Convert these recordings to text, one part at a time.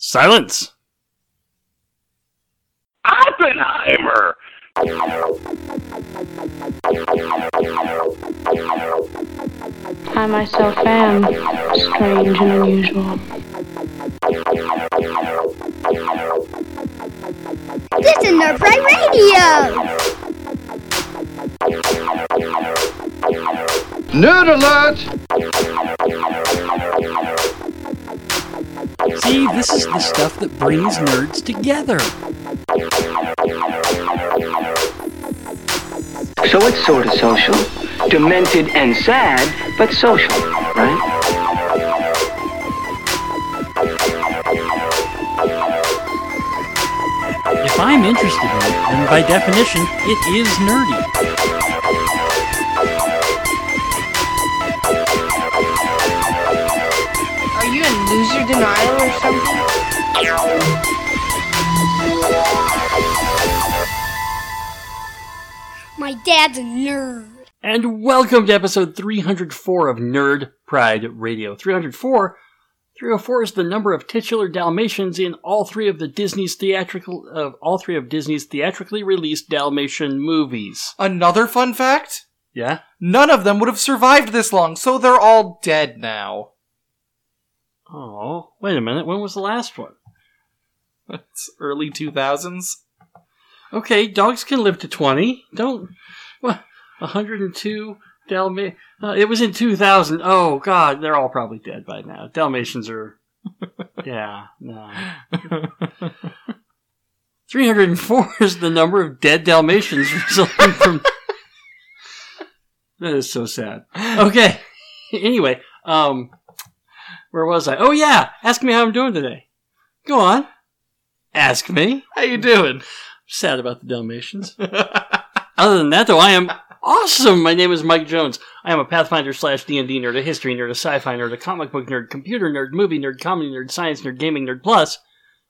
Silence. Oppenheimer. I myself am strange and unusual. This is Nerd Pride Radio! Nerd alert! See, this is the stuff that brings nerds together. So it's sort of social. Demented and sad, but social, right? If I'm interested in it, then by definition, it is nerdy. Are you in loser denial or something? My dad's a nerd. And welcome to episode 304 of Nerd Pride Radio. 304 304 is the number of titular Dalmatians in all three of the Disney's theatrical of all three of Disney's theatrically released Dalmatian movies. Another fun fact? Yeah? None of them would have survived this long, so they're all dead now. Oh, wait a minute. When was the last one? It's early 2000s. Okay, dogs can live to 20. Don't. What? 102 Dalma. Uh, it was in 2000. Oh, God. They're all probably dead by now. Dalmatians are. Yeah, no. 304 is the number of dead Dalmatians resulting from. That is so sad. Okay. Anyway, um, where was I? Oh, yeah. Ask me how I'm doing today. Go on. Ask me. How you doing? Sad about the Dalmatians. Other than that, though, I am awesome. My name is Mike Jones. I am a Pathfinder slash D and D nerd, a history nerd, a sci-fi nerd, a comic book nerd, computer nerd, movie nerd, comedy nerd, science nerd, gaming nerd. Plus,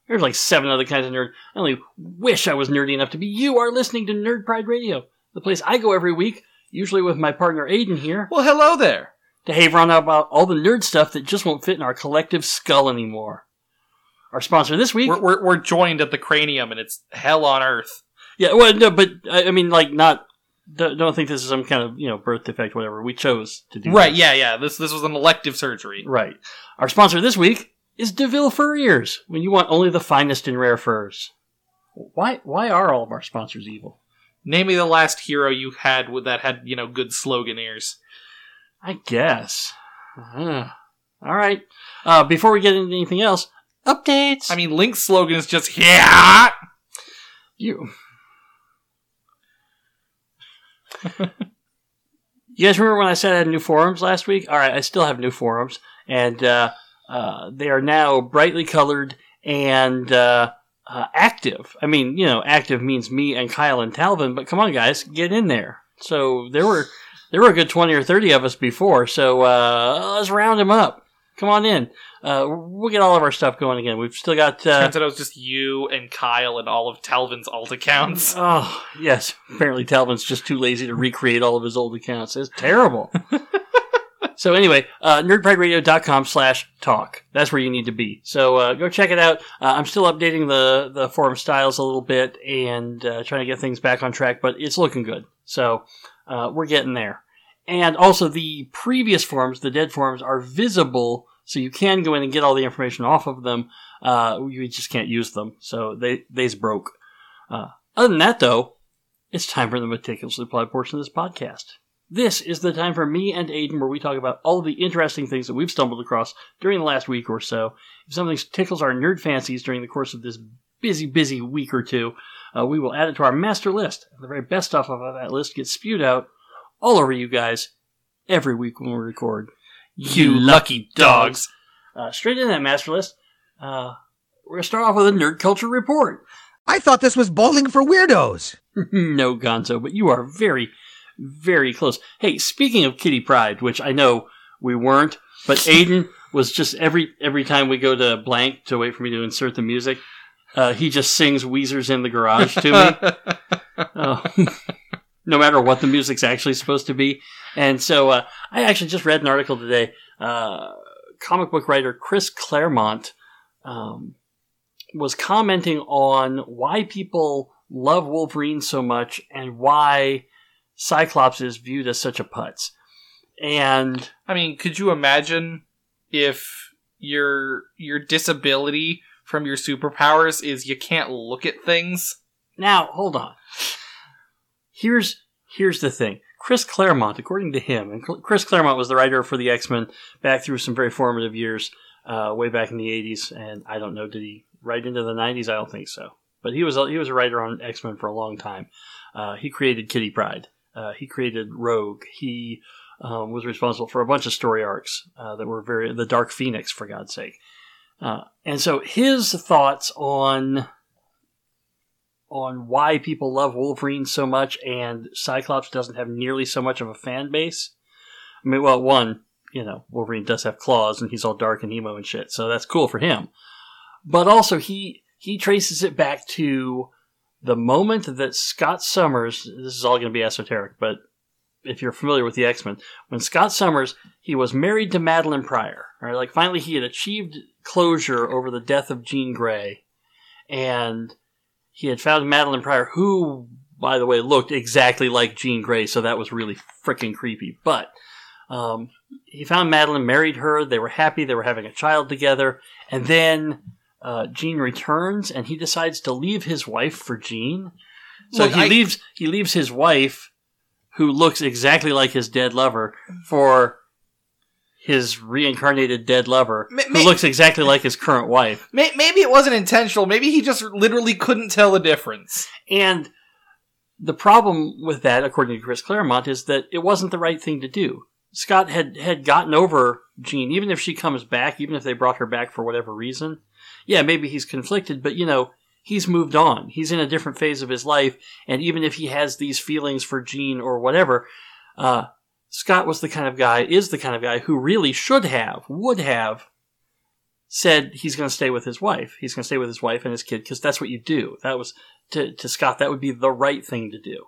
there's like seven other kinds of nerd. I only wish I was nerdy enough to be. You are listening to Nerd Pride Radio, the place I go every week, usually with my partner Aiden here, Well, hello there. to haver on about all the nerd stuff that just won't fit in our collective skull anymore. Our sponsor this week. We're, we're, we're joined at the cranium, and it's hell on earth. Yeah, well, no, but I I mean, like, not. Don't think this is some kind of you know birth defect, whatever. We chose to do Right, this. yeah, yeah. This this was an elective surgery. right. Our sponsor this week is Deville Fur Ears. When you want only the finest in rare furs. Why why are all of our sponsors evil? Name me the last hero you had with that had, you know, good slogan ears. I guess. Uh, all right. Uh, before we get into anything else, updates. I mean, Link's slogan is just, yeah! You. you guys remember when I said I had new forums last week? All right, I still have new forums, and uh, uh, they are now brightly colored and uh, uh, active. I mean, you know, active means me and Kyle and Talvin, but come on, guys, get in there. So there were there were a good twenty or thirty of us before, so uh, let's round them up. Come on in. Uh, we'll get all of our stuff going again. We've still got. Uh, Turns out it was just you and Kyle and all of Talvin's alt accounts. Oh, yes. Apparently, Talvin's just too lazy to recreate all of his old accounts. It's terrible. so, anyway, uh, nerdprideradio.com slash talk. That's where you need to be. So, uh, go check it out. Uh, I'm still updating the, the forum styles a little bit and uh, trying to get things back on track, but it's looking good. So, uh, we're getting there. And also, the previous forums, the dead forums, are visible, so you can go in and get all the information off of them. Uh, you just can't use them. So, they, they's broke. Uh, other than that, though, it's time for the meticulously applied portion of this podcast. This is the time for me and Aiden where we talk about all of the interesting things that we've stumbled across during the last week or so. If something tickles our nerd fancies during the course of this busy, busy week or two, uh, we will add it to our master list. The very best stuff of that list gets spewed out all over you guys every week when we record. You lucky dogs. Uh, straight into that master list, uh, we're going to start off with a nerd culture report. I thought this was bowling for weirdos. no, Gonzo, but you are very, very close. Hey, speaking of Kitty Pryde, which I know we weren't, but Aiden was just every every time we go to blank to wait for me to insert the music, uh, he just sings Weezer's in the garage to me. Oh. No matter what the music's actually supposed to be. And so uh, I actually just read an article today. Uh, comic book writer Chris Claremont um, was commenting on why people love Wolverine so much and why Cyclops is viewed as such a putz. And I mean, could you imagine if your your disability from your superpowers is you can't look at things? now, hold on. Here's here's the thing. Chris Claremont, according to him, and Chris Claremont was the writer for the X Men back through some very formative years, uh, way back in the '80s, and I don't know, did he write into the '90s? I don't think so. But he was a, he was a writer on X Men for a long time. Uh, he created Kitty Pryde. Uh, he created Rogue. He um, was responsible for a bunch of story arcs uh, that were very the Dark Phoenix, for God's sake. Uh, and so his thoughts on on why people love Wolverine so much and Cyclops doesn't have nearly so much of a fan base. I mean, well, one, you know, Wolverine does have claws and he's all dark and emo and shit, so that's cool for him. But also, he he traces it back to the moment that Scott Summers. This is all going to be esoteric, but if you're familiar with the X Men, when Scott Summers he was married to Madelyne Pryor, right? Like finally he had achieved closure over the death of Jean Grey, and he had found Madelyne Pryor, who, by the way, looked exactly like Jean Grey, so that was really freaking creepy. But um, he found Madelyne, married her, they were happy, they were having a child together, and then uh, Jean returns, and he decides to leave his wife for Jean. So Look, he I- leaves he leaves his wife, who looks exactly like his dead lover, for his reincarnated dead lover, Ma- who ma- looks exactly like his current wife. May- Maybe it wasn't intentional. Maybe he just literally couldn't tell the difference. And the problem with that, according to Chris Claremont, is that it wasn't the right thing to do. Scott had, had gotten over Jean, even if she comes back, even if they brought her back for whatever reason. Yeah, maybe he's conflicted, but you know, he's moved on. He's in a different phase of his life, and even if he has these feelings for Jean or whatever, uh, Scott was the kind of guy, is the kind of guy who really should have, would have said he's going to stay with his wife. He's going to stay with his wife and his kid because that's what you do. That was to, to Scott. That would be the right thing to do.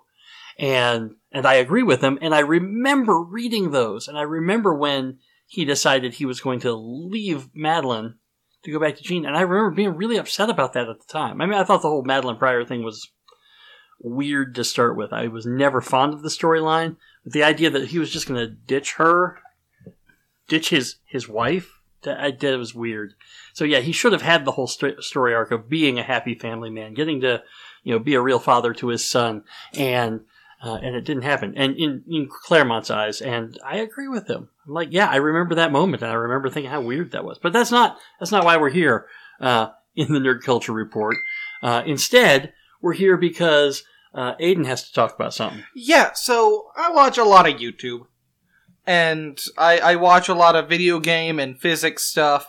And and I agree with him. And I remember reading those, and I remember when he decided he was going to leave Madelyne to go back to Jean. And I remember being really upset about that at the time. I mean, I thought the whole Madelyne Pryor thing was weird to start with. I was never fond of the storyline, the idea that he was just going to ditch her, ditch his his wife, that I did was weird. So yeah, he should have had the whole st- story arc of being a happy family man, getting to you know be a real father to his son, and uh, and it didn't happen. And in, in Claremont's eyes, and I agree with him. I'm like, yeah, I remember that moment, and I remember thinking how weird that was. But that's not that's not why we're here uh, in the Nerd Culture Report. Uh, instead, we're here because uh, Aiden has to talk about something. Yeah, so I watch a lot of YouTube. And I, I watch a lot of video game and physics stuff.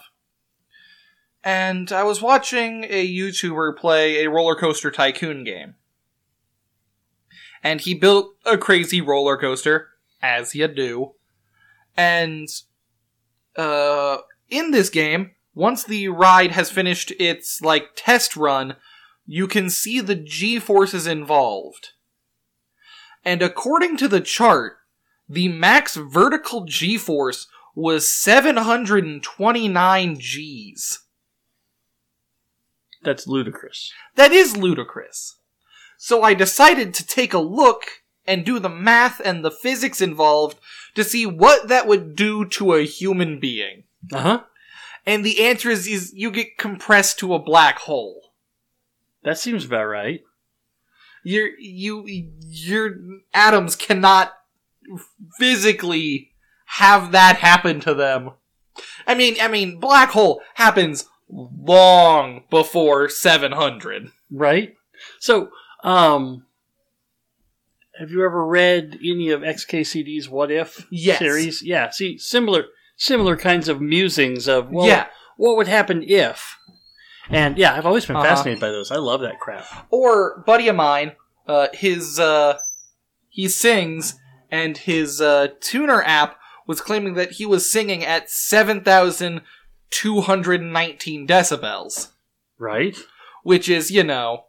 And I was watching a YouTuber play a roller coaster tycoon game. And he built a crazy roller coaster, as you do. And uh, in this game, once the ride has finished its like test run, you can see the G forces involved. And according to the chart, the max vertical G force was 729 Gs. That's ludicrous. That is ludicrous. So I decided to take a look and do the math and the physics involved to see what that would do to a human being. Uh huh. And the answer is, is you get compressed to a black hole. That seems about right. Your you your atoms cannot physically have that happen to them. I mean, I mean, black hole happens long before 700. Right? So, um, have you ever read any of XKCD's What If Yes. series? Yeah. See, similar, similar kinds of musings of, well, Yeah. what would happen if? And yeah, I've always been Uh-huh. fascinated by those. I love that crap. Or buddy of mine, uh, his uh, he sings, and his uh, tuner app was claiming that he was singing at 7,219 decibels, Right? which is, you know,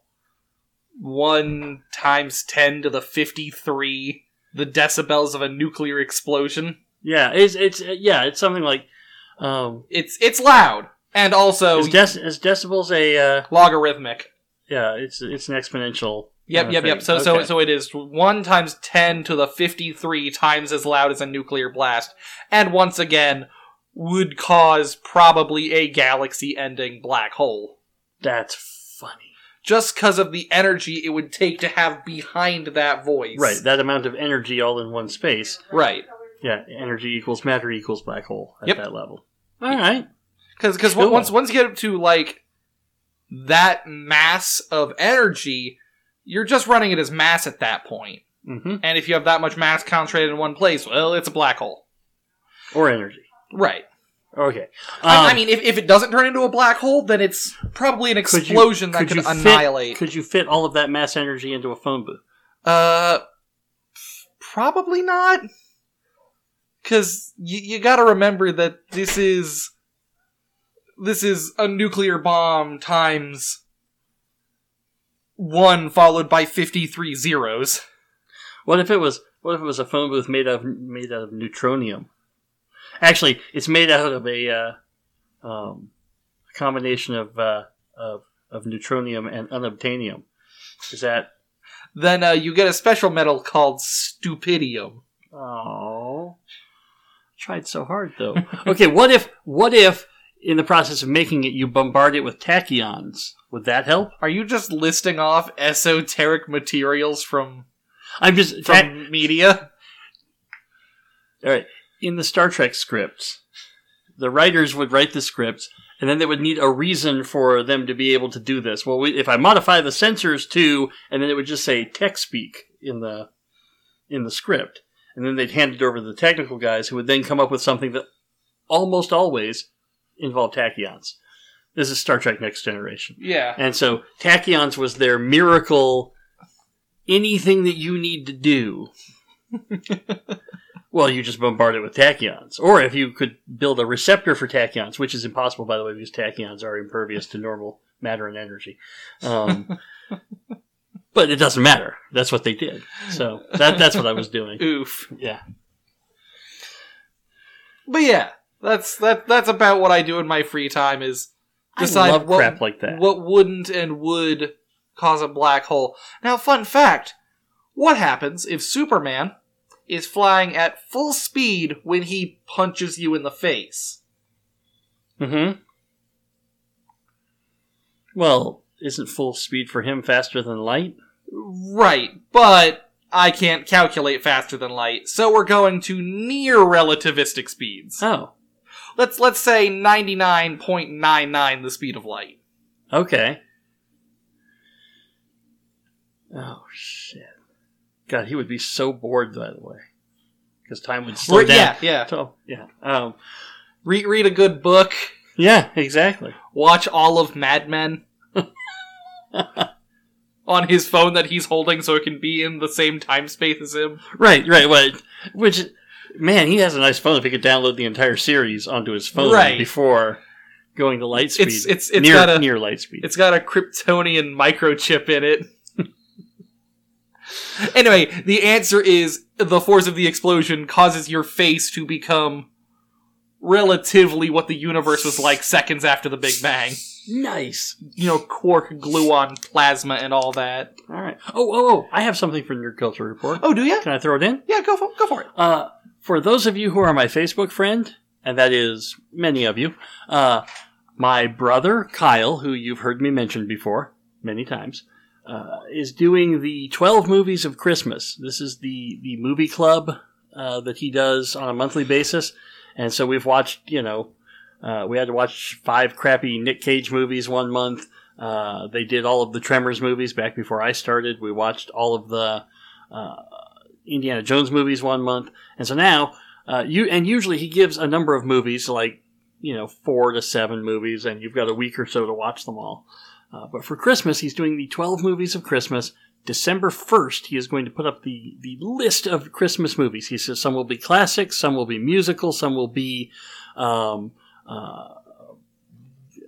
1 times 10 to the 53 the decibels of a nuclear explosion. Yeah. It's, it's, yeah, it's something like, um, It's it's loud. And also Is, dec- is decibels a uh, logarithmic. yeah? It's it's an exponential. Yep, yep, yep. thing. So, so, Okay. so it is one times ten to the fifty-three times as loud as a nuclear blast, and once again would cause probably a galaxy-ending black hole, that's funny. just because of the energy it would take to have behind that voice. Right, that amount of energy all in one space. right. Yeah, energy equals matter equals black hole at Yep. that level. All right. Because because Cool. once once you get up to like that mass of energy, you're just running it as mass at that point. Mm-hmm. And if you have that much mass concentrated in one place, well, it's a black hole. Or energy. Right. Okay. I, I Um, mean, if, if it doesn't turn into a black hole, then it's probably an could you- explosion that could could you fit- annihilate. could you fit all of that mass energy into a phone booth? Uh, probably not. Because you, you got to remember that this is this is a nuclear bomb times one followed by fifty three zeros. What if it was? What if it was a phone booth made of made out of neutronium? Actually, it's made out of a uh, um, combination of, uh, of of neutronium and unobtainium. Is that? Then uh, you get a special metal called stupidium. Oh, tried so hard though. okay, what if? What if in the process of making it you bombard it with tachyons? Would that help? Are you just listing off esoteric materials from I'm just from ta- media? All right. In the Star Trek scripts, the writers would write the scripts, and then they would need a reason for them to be able to do this. Well, we, if I modify the sensors to, and then it would just say tech speak in the in the script, and then they'd hand it over to the technical guys, who would then come up with something that almost always involved tachyons. This is Star Trek Next Generation. Yeah. And so tachyons was their miracle anything that you need to do. well, you just bombard it with tachyons. Or if you could build a receptor for tachyons, which is impossible by the way because tachyons are impervious to normal matter and energy. Um, but it doesn't matter. That's what they did. So that that's what I was doing. Oof. Yeah. But yeah, that's that. That's about what I do in my free time. Is I decide love what, crap like that. what wouldn't and would cause a black hole. Now, fun fact: what happens if Superman is flying at full speed when he punches you in the face? Mm-hmm. Well, isn't full speed for him faster than light? Right, but I can't calculate faster than light, so we're going to near relativistic speeds. Oh, Let's let's say ninety nine point nine nine the speed of light. okay. Oh shit! God, he would be so bored by the way, because time would slow Right, down. yeah, yeah. So, yeah. Um, Read read a good book. yeah, exactly. watch all of Mad Men on his phone that he's holding so it can be in the same time space as him. Right, right. What? Which, man, he has a nice phone. If he could download the entire series onto his phone Right. before going to light speed, It's- it's- it's near got a- near light speed. It's got a Kryptonian microchip in it. anyway, the answer is the force of the explosion causes your face to become relatively what the universe was like seconds after the Big Bang. nice. You know, quark, gluon, plasma, and all that. All right. Oh, oh, oh! I have something for your Culture Report. Oh, do you? Can I throw it in? Yeah, go for, go for it. Uh, for those of you who are my Facebook friend, and that is many of you, uh, my brother Kyle, who you've heard me mention before many times, uh, is doing the 12 movies of Christmas. This is the, the movie club uh, that he does on a monthly basis. And so we've watched, you know, uh, we had to watch five crappy Nick Cage movies one month. Uh, they did all of the Tremors movies back before I started. We watched all of the uh, Indiana Jones movies one month, and so now uh, you and usually he gives a number of movies, like you know four to seven movies, and you've got a week or so to watch them all. Uh, but for Christmas, he's doing the twelve movies of Christmas. December first, he is going to put up the the list of Christmas movies. He says some will be classics, some will be musical, some will be. Um, uh,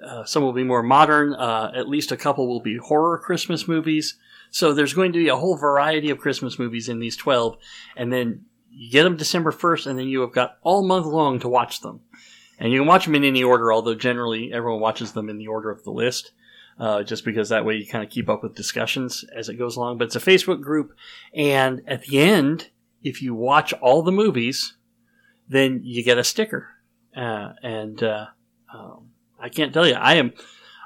uh, some will be more modern. Uh, at least a couple will be horror Christmas movies. So there's going to be a whole variety of Christmas movies in these 12, and then you get them December 1st, and then you have got all month long to watch them. and you can watch them in any order. Although generally everyone watches them in the order of the list, uh, just because that way you kind of keep up with discussions as it goes along. But it's a Facebook group, and at the end, if you watch all the movies, then you get a sticker. Uh, and uh, um, I can't tell you, I am.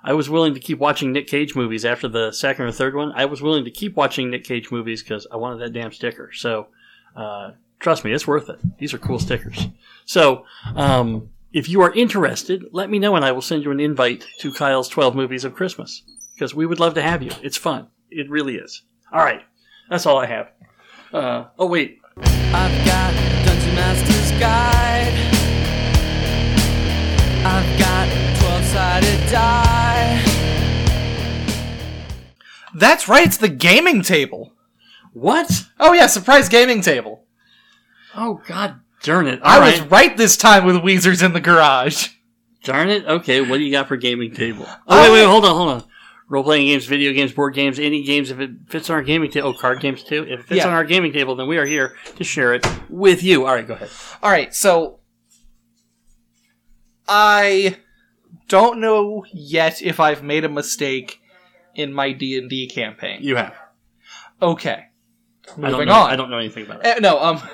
I was willing to keep watching Nick Cage movies after the second or third one. I was willing to keep watching Nick Cage movies because I wanted that damn sticker. So, uh, trust me, it's worth it. These are cool stickers. So, um, if you are interested, let me know and I will send you an invite to Kyle's 12 Movies of Christmas because we would love to have you. It's fun. It really is. All right. That's all I have. Uh, oh, wait. I've got Dungeon Master's Guide. I've got 12 sided die. That's right, it's the gaming table. What? Oh yeah, surprise gaming table. Oh, God darn it. I All was right. right this time with Weezer's in the garage. Darn it. Okay, what do you got for gaming table? Oh, oh. wait, wait, hold on, hold on. Role playing games, video games, board games, any games, if it fits on our gaming table. Oh, card games too? If it fits Yeah. on our gaming table, then we are here to share it with you. All right, go ahead. All right, so I don't know yet if I've made a mistake in my D and D campaign. You have. Okay, I don't know, on. I don't know anything about it. Uh, no, um.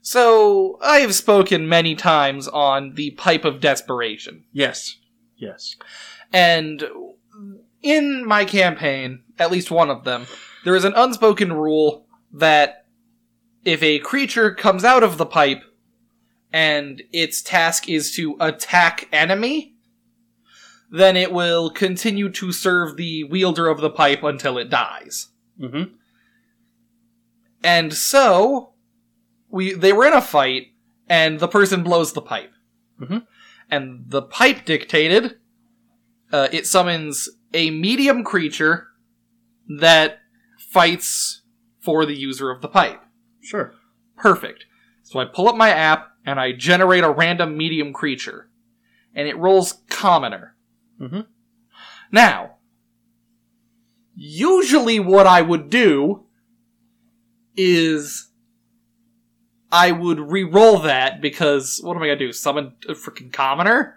So I have spoken many times on the pipe of desperation, Yes. Yes. and in my campaign, at least one of them, there is an unspoken rule that if a creature comes out of the pipe and its task is to attack enemy, then it will continue to serve the wielder of the pipe until it dies. Mm-hmm. And so we they were in a fight and the person blows the pipe. Mhm. And the pipe dictated uh, it summons a medium creature that fights for the user of the pipe. Sure. Perfect. So I pull up my app and I generate a random medium creature. And it rolls commoner. Mhm. Now, usually what I would do is I would re-roll that because what am I gonna do? Summon a freaking commoner?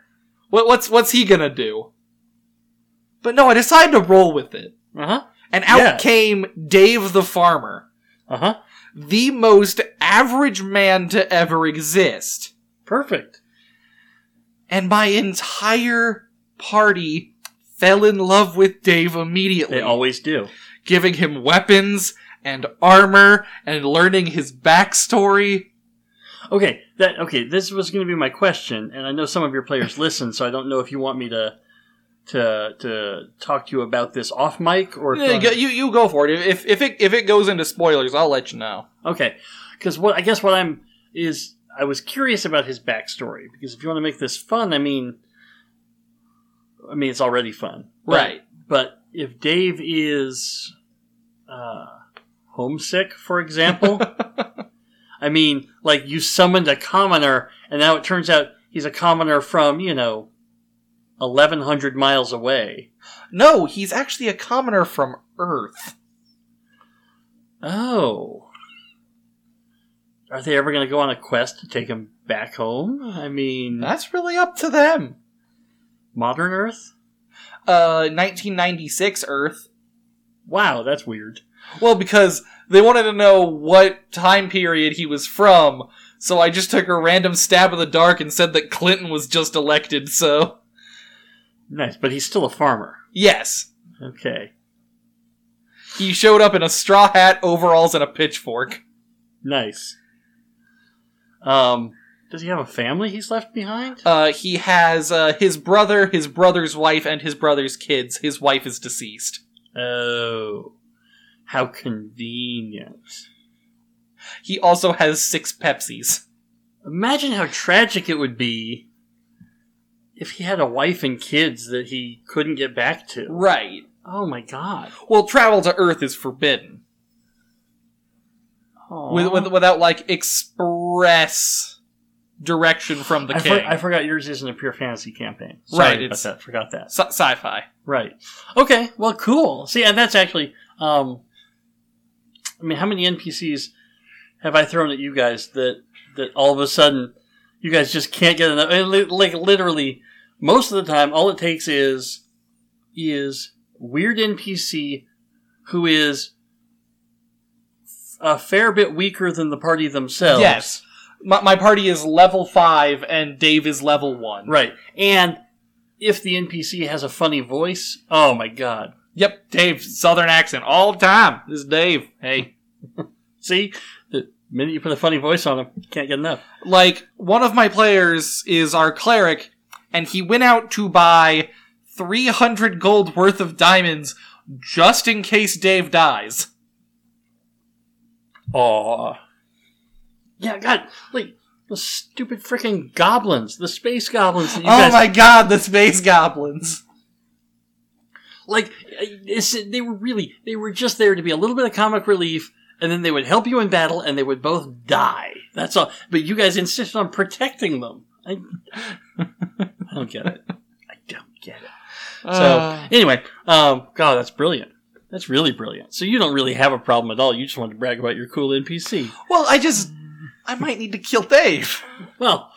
What, what's what's he gonna do? But no, I decided to roll with it. Uh huh. And out Yeah. came Dave the Farmer Uh huh. the most average man to ever exist. Perfect. And my entire party fell in love with Dave immediately, They always do. giving him weapons and armor and learning his backstory. Okay. That okay. This was going to be my question, and I know some of your players listen, so I don't know if you want me to to to talk to you about this off mic or Yeah, you, go- you you go for it. If if it if it goes into spoilers, I'll let you know. Okay, because what I guess what I'm is I was curious about his backstory because if you want to make this fun, I mean, I mean it's already fun, But- Right. But if Dave is uh, homesick, for example, I mean, like you summoned a commoner, and now it turns out he's a commoner from you know, eleven hundred miles away. No, he's actually a commoner from Earth. Oh. Are they ever going to go on a quest to take him back home? I mean, That's really up to them. Modern Earth? Uh, 1996 Earth. Wow, that's weird. Well, because they wanted to know what time period he was from, so I just took a random stab in the dark and said that Clinton was just elected, so. Nice, but he's still a farmer. Yes. Okay, He showed up in a straw hat, overalls, and a pitchfork. nice. Um, does he have a family he's left behind? Uh, he has, uh, his brother, his brother's wife, and his brother's kids. His wife is deceased. Oh, how convenient. He also has six Pepsis. Imagine how tragic it would be if he had a wife and kids that he couldn't get back to. Right. Oh my god. Well, travel to Earth is forbidden. With, with, without, like, express direction from the I, king. for- I forgot yours isn't a pure fantasy campaign. Sorry Right, it's- that. Forgot that. Sci- sci-fi. Right. Okay. Well, cool. See, and that's actually. Um, I mean, how many NPCs have I thrown at you guys that that all of a sudden You guys just can't get enough. Like literally, most of the time, all it takes is is weird NPC who is a fair bit weaker than the party themselves. Yes. My, my party is level 5 and Dave is level 1. right. And if the NPC has a funny voice, oh my god! Yep, Dave, southern accent all the time. This is Dave. Hey. See, the minute you put a funny voice on him, can't get enough. Like, one of my players is our cleric, and he went out to buy 300 gold worth of diamonds just in case Dave dies. Aw. Yeah, God, like the stupid freaking goblins, the space goblins. That you oh guys, my god, the space goblins. Like, it's, they were really, they were just there to be a little bit of comic relief, and then they would help you in battle, and they would both die. That's all. But you guys insisted on protecting them. I, I don't get it. I don't get it. So Uh, anyway, um, God, that's brilliant. That's really brilliant. So you don't really have a problem at all. You just want to brag about your cool NPC. well, I just. I might need to kill Dave. Well,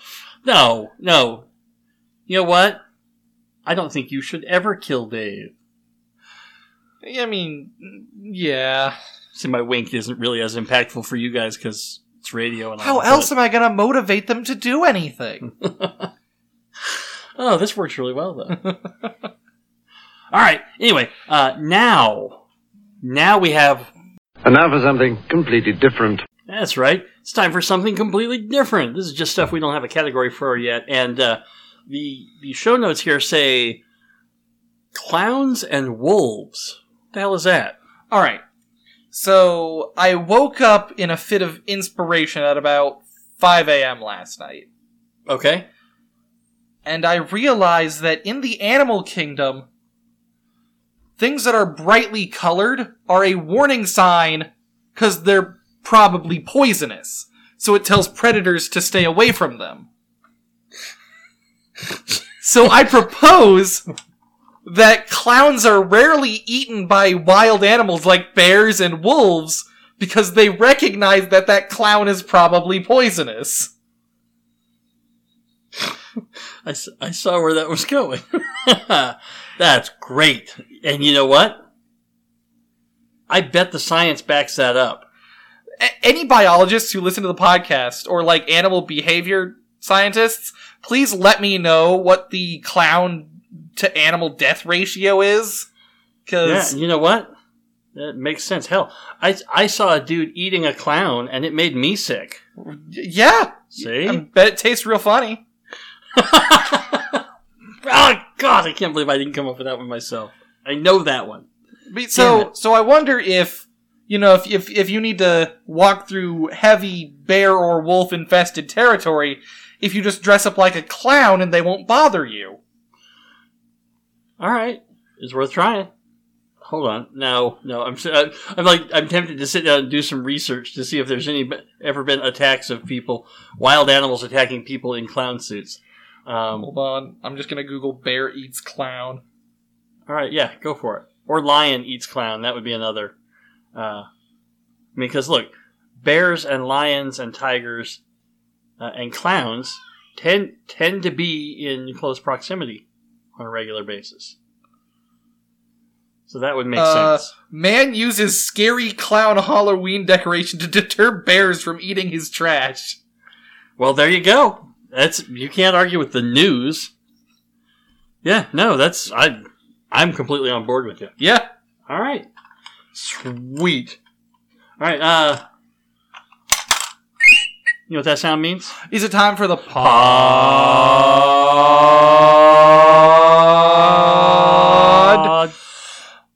no, no. You know what? I don't think you should ever kill Dave. I mean, yeah. See, my wink isn't really as impactful for you guys because it's radio and How all, else am I gonna motivate them to do anything? Oh, this works really well though. all right. Anyway, uh, now, now we have. And now for something completely different. That's right. It's time for something completely different. This is just stuff we don't have a category for yet, and uh, the the show notes here say clowns and wolves. What the hell is that? All right. So I woke up in a fit of inspiration at about 5 a.m. last night, Okay. and I realized that in the animal kingdom, things that are brightly colored are a warning sign because they're probably poisonous. So it tells predators to stay away from them. so I propose that clowns are rarely eaten by wild animals like bears and wolves because they recognize that that clown is probably poisonous. I, s- I saw where that was going. That's great. And you know what? I bet the science backs that up. A- any biologists who listen to the podcast or like animal behavior scientists, please let me know what the clown to animal death ratio is. Cause and you know what? That makes sense. Hell, I, I saw a dude eating a clown and it made me sick. yeah, See? I bet it tastes real funny. oh, God, I can't believe I didn't come up with that one myself. I know that one. So so I wonder if you know if if if you need to walk through heavy bear or wolf infested territory, if you just dress up like a clown and they won't bother you. All right, it's worth trying. Hold on, no, no, I'm I'm like I'm tempted to sit down and do some research to see if there's any ever been attacks of people, wild animals attacking people in clown suits. Um, Hold on, I'm just gonna Google bear eats clown. all right, yeah, go for it. Or lion eats clown. That would be another. Uh, because look, bears and lions and tigers uh, and clowns tend tend to be in close proximity on a regular basis. So that would make Uh, sense. Man uses scary clown Halloween decoration to deter bears from eating his trash. Well, there you go. That's you can't argue with the news. Yeah, no, that's I. I'm completely on board with you. Yeah. All right, sweet. All right, uh, you know what that sound means? Is it time for the pod?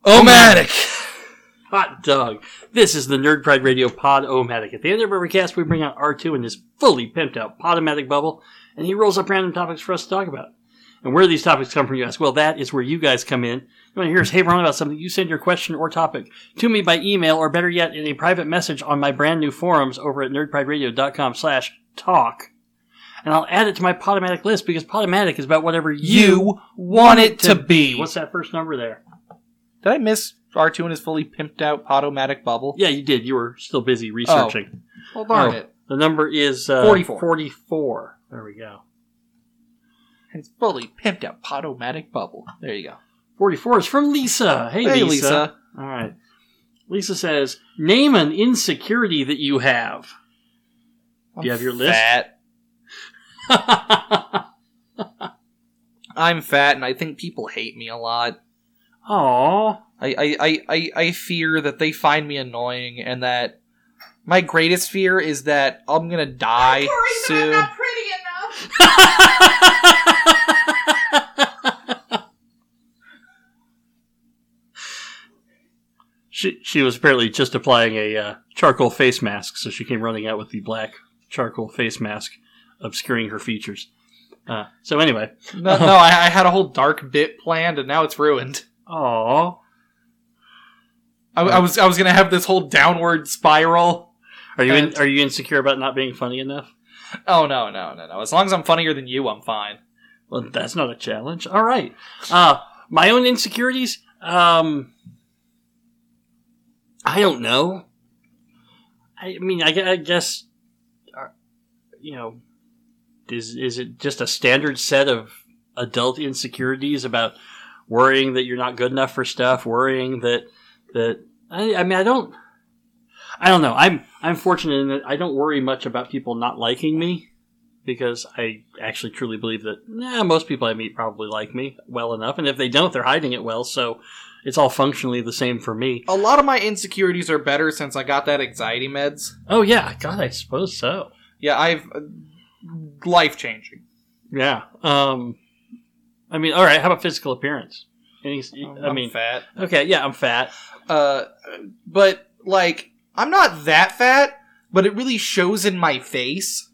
Omatic. Hot dog. This is the Nerd Pride Radio Pod Omatic. At the end of every cast, we bring out R2 in this fully pimped out Podomatic bubble, and he rolls up random topics for us to talk about. And where do these topics come from, you ask? Well, that is where you guys come in. You want to hear us hey on about something, you send your question or topic to me by email, or better yet, in a private message on my brand new forums over at nerdprideradio.com slash talk. And I'll add it to my Podomatic list because Podomatic is about whatever you, You want it to be. What's that first number there? Did I miss R2 and his fully pimped out Podomatic bubble? Yeah, you did. You were still busy researching. Well, darn Oh, it. The number is uh, 44. 44. There we go. It's fully pimped out Podomatic bubble. There you go. 44 is from Lisa. Hey, Hey, Lisa. Lisa. All right. Lisa says, Name an insecurity that you have. Do you have your list? Fat. I'm fat, and I think people hate me a lot. Aw. I, I, I, I, I fear that they find me annoying, and that my greatest fear is that I'm gonna die soon. pretty enough. She, was apparently just applying a uh, charcoal face mask, so she came running out with the black charcoal face mask, obscuring her features. Uh, so anyway, No, no, I, I had a whole dark bit planned, and now it's ruined. aw. I, I was I was gonna have this whole downward spiral. Are you in, are you insecure about not being funny enough? Oh no no no no! As long as I'm funnier than you, I'm fine. Well, that's not a challenge. All right. Uh, my own insecurities. Um, I don't know. I mean, I, I guess, uh, you know, is is it just a standard set of adult insecurities about worrying that you're not good enough for stuff, worrying that that I, I mean, I don't. I don't know. I'm I'm fortunate in that I don't worry much about people not liking me because I actually truly believe that most people I meet probably like me well enough, and if they don't, they're hiding it well. So it's all functionally the same for me. A lot of my insecurities are better since I got that anxiety meds. Oh yeah, God, I suppose so. Yeah, I've uh, life changing. Yeah. Um, I mean, all right. How about physical appearance? Any, I mean, fat. okay, yeah, I'm fat. Uh, but like I'm not that fat, but it really shows in my face.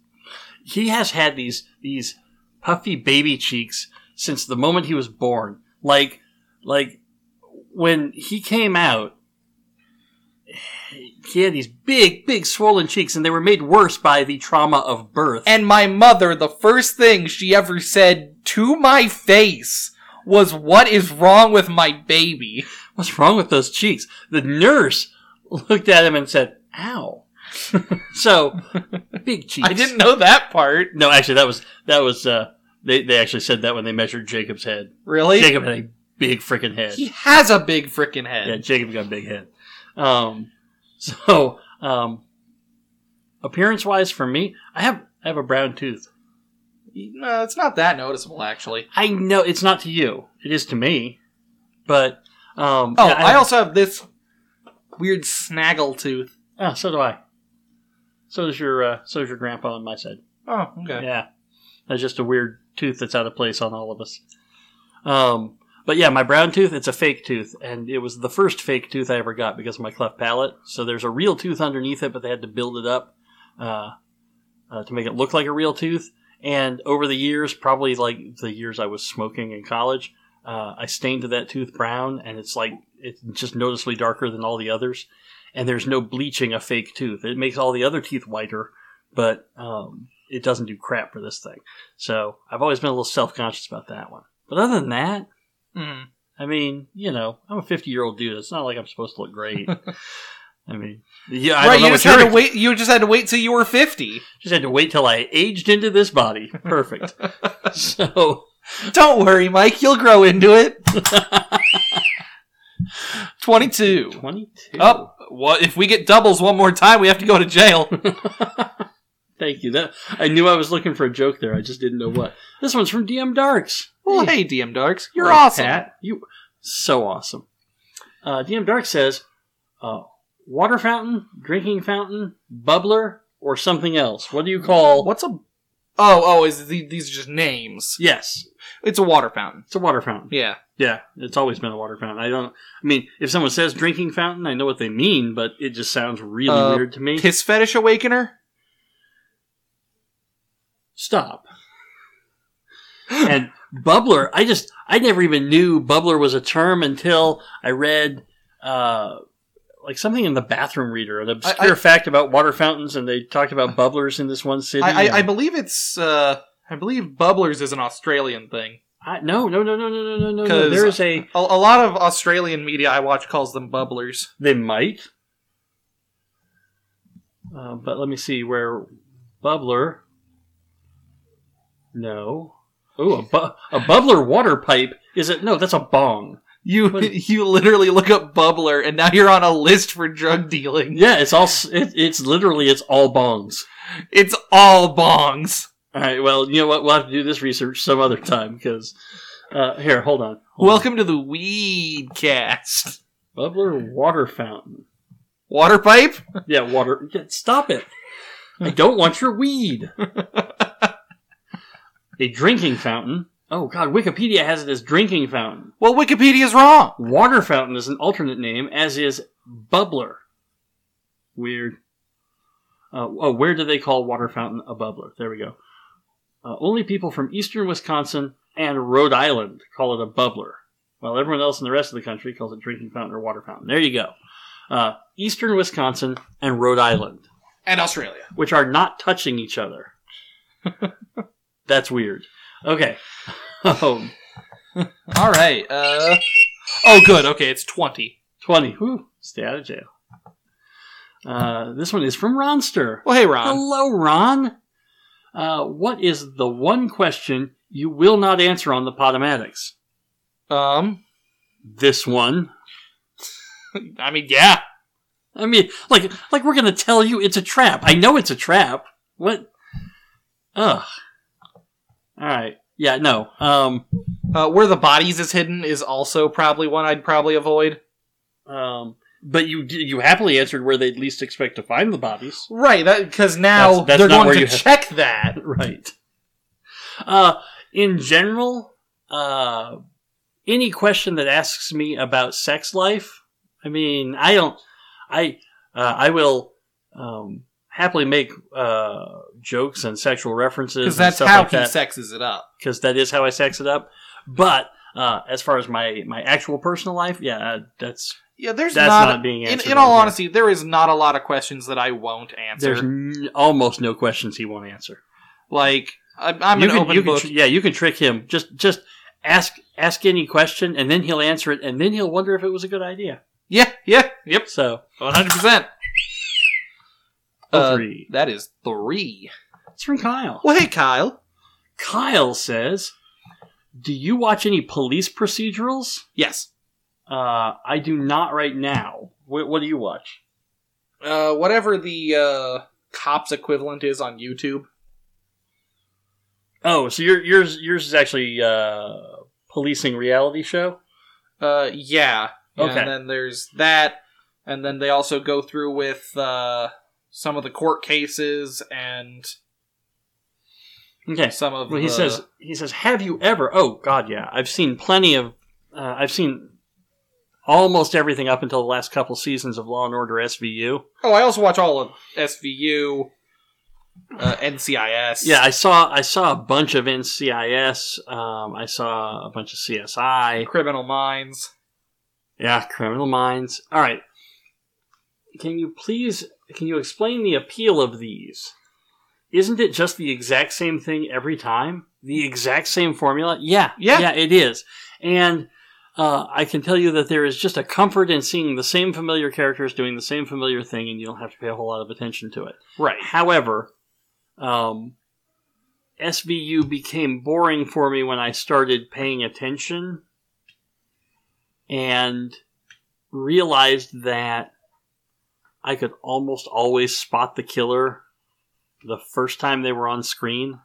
He has had these these puffy baby cheeks since the moment he was born. Like, like when he came out, he had these big, big swollen cheeks, and they were made worse by the trauma of birth. And my mother, the first thing she ever said to my face was, "What is wrong with my baby?" What's wrong with those cheeks? The nurse looked at him and said, "Ow." so, big cheeks. I didn't know that part. No, actually, that was that was. uh They they actually said that when they measured Jacob's head. Really? Jacob had a big freaking head. He has a big freaking head. Yeah, Jacob got a big head. Um, so um, appearance wise, for me, I have I have a brown tooth. No, it's not that noticeable, actually. I know it's not to you; it is to me. But um, Oh, yeah, I also have this weird snaggle tooth. oh, so do I. So does your uh, so does your grandpa on my side. Oh, okay. Yeah, that's just a weird tooth that's out of place on all of us. Um, but yeah, my brown tooth, it's a fake tooth, and it was the first fake tooth I ever got because of my cleft palate. So there's a real tooth underneath it, but they had to build it up uh, uh, to make it look like a real tooth. And over the years, probably like the years I was smoking in college, uh, I stained that tooth brown, and it's like it's just noticeably darker than all the others. And there's no bleaching a fake tooth; it makes all the other teeth whiter, but um, it doesn't do crap for this thing. So I've always been a little self conscious about that one. But other than that, Mhm. I mean, you know, I'm a 50 year old dude. It's not like I'm supposed to look great. I mean, yeah, I right, don't know you just had to wait. You just had to wait till you were fifty. Just had to wait till I aged into this body. Perfect. so, Don't worry, Mike. You'll grow into it. Twenty-two. 22. Up. What if we get doubles one more time? We have to go to jail. Thank you. That I knew I was looking for a joke there. I just didn't know what. This one's from DM Darks. well, hey, DM Darks, you're awesome. Pat. You so awesome. Uh, DM Dark says, uh, "Water fountain, drinking fountain, bubbler, or something else. What do you call?" What's a? Oh, oh, is the, these are just names? Yes, It's a water fountain. it's a water fountain. Yeah. Yeah, it's always been a water fountain. I don't. I mean, if someone says drinking fountain, I know what they mean, but it just sounds really Uh, weird to me. Piss fetish awakener. Stop. and bubbler, I just I never even knew bubbler was a term until I read uh like something in the bathroom reader, an obscure I- fact about water fountains, and they talked about bubblers in this one city. I, I, I believe it's. uh I believe bubblers is an Australian thing. I- no, no, no, no, no, no, no, no, There is a A, a lot of Australian media I watch calls them bubblers. They might. Uh, but let me see where Bubbler. No. Ooh, a, bu- a bubbler water pipe. Is it? No, that's a bong. You What- you literally look up bubbler, and now you're on a list for drug dealing. Yeah, it's all. s- It, it's literally it's all bongs. It's all bongs. All right. Well, you know what? We'll have to do this research some other time because. Uh, here, hold on. Hold Welcome to the Weed Cast. on. bubbler water fountain. Water pipe? Yeah, water. yeah, Stop it. I don't want your weed. a drinking fountain. Oh God, Wikipedia has it as drinking fountain. Well, Wikipedia is wrong. Water fountain is an alternate name, as is bubbler. Weird. Uh, oh, where do they call water fountain a bubbler? There we go. Uh, only people from eastern Wisconsin and Rhode Island call it a bubbler, while everyone else in the rest of the country calls it drinking fountain or water fountain. There you go. Uh, eastern Wisconsin and Rhode Island, And Australia. which are not touching each other. That's weird. Okay. Um, All right. Uh. Oh, good. Okay, it's twenty. 20. Whew, stay out of jail. Uh, this one is from Ronster. Well, hey, Ron. Hello, Ron. Uh, what is the one question you will not answer on the Podomatics? Um. This one. I mean, yeah. I mean, like, like we're gonna tell you it's a trap. I know it's a trap. What? Ugh. All right. Yeah. No. Um. Uh, where the bodies is hidden is also probably one I'd probably avoid. Um. But you you happily answered where they'd least expect to find the bodies. Right. That because now That's- that's they're going to you have- check that. right. Uh, in general, uh, any question that asks me about sex life, I mean, I don't, I, uh, I will, um, happily make, uh, jokes and sexual references Because that's how like he that, sexes it up. because that is how I sex it up. But, uh, as far as my, my actual personal life, yeah, uh, that's, Yeah, there's That's not, not being in, answered in all here. honesty, there is not a lot of questions that I won't answer. there's n- almost no questions he won't answer. like I'm, I'm you an can, open you can book. tr- yeah, you can trick him. Just just ask ask any question, and then he'll answer it, and then he'll wonder if it was a good idea. yeah, yeah, yep, So one hundred percent. Oh, three. That is three. it's from Kyle. Well, hey, Kyle. Kyle says, "Do you watch any police procedurals?" Yes. Uh, I do not right now. What, what do you watch? Uh, whatever the uh, cops equivalent is on YouTube. Oh, so your yours yours is actually uh, policing reality show. Uh, yeah. Yeah, Okay. And then there's that, and then they also go through with uh, some of the court cases and Okay. some of. Well, he the- says he says, "Have you ever?" Oh God, yeah. I've seen plenty of. Uh, I've seen almost everything up until the last couple seasons of Law and Order SVU. Oh, I also watch all of SVU, uh, NCIS. Yeah, I saw I saw a bunch of NCIS. Um, I saw a bunch of CSI. Criminal Minds. Yeah, Criminal Minds. All right. Can you please can you explain the appeal of these? Isn't it just the exact same thing every time? The exact same formula? Yeah, Yeah. yeah, it is. And uh, I can tell you that there is just a comfort in seeing the same familiar characters doing the same familiar thing, and you don't have to pay a whole lot of attention to it. Right. However, um, SVU became boring for me when I started paying attention and realized that I could almost always spot the killer the first time they were on screen.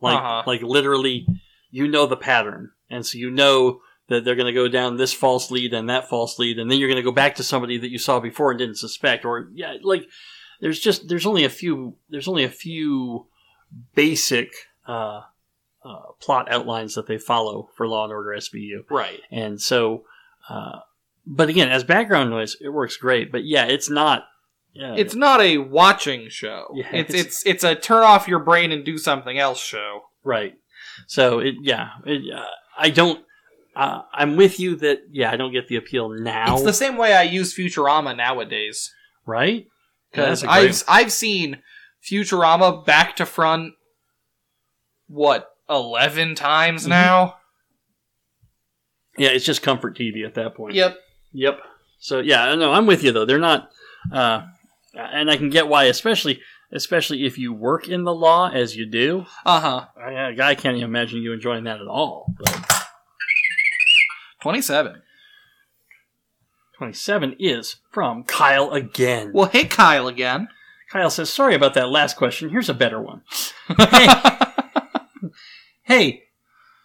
Like, Uh-huh. like literally, you know the pattern, and so you know that they're going to go down this false lead and that false lead, and then you're going to go back to somebody that you saw before and didn't suspect, or yeah, like there's just there's only a few there's only a few basic uh, uh, plot outlines that they follow for Law and Order SVU, Right. and so. Uh, but again, as background noise, it works great. But yeah, it's not. Yeah, It's not a watching show. Yeah, it's, it's- it's it's a turn off your brain and do something else show. right. So it yeah, it, uh, I don't. Uh, I'm with you that yeah, I don't get the appeal now. It's the same way I use Futurama nowadays right? Because great- I've I've seen Futurama back to front. What eleven times Mm-hmm. now? yeah, it's just comfort TV at that point. Yep. Yep. So yeah, no, I'm with you though. They're not, uh, and I can get why, especially especially if you work in the law as you do. Uh huh. I, I can't even imagine you enjoying that at all. But 27. 27 is from Kyle again. Well, hey, Kyle again. Kyle says, "Sorry about that last question. Here's a better one. Hey, hey,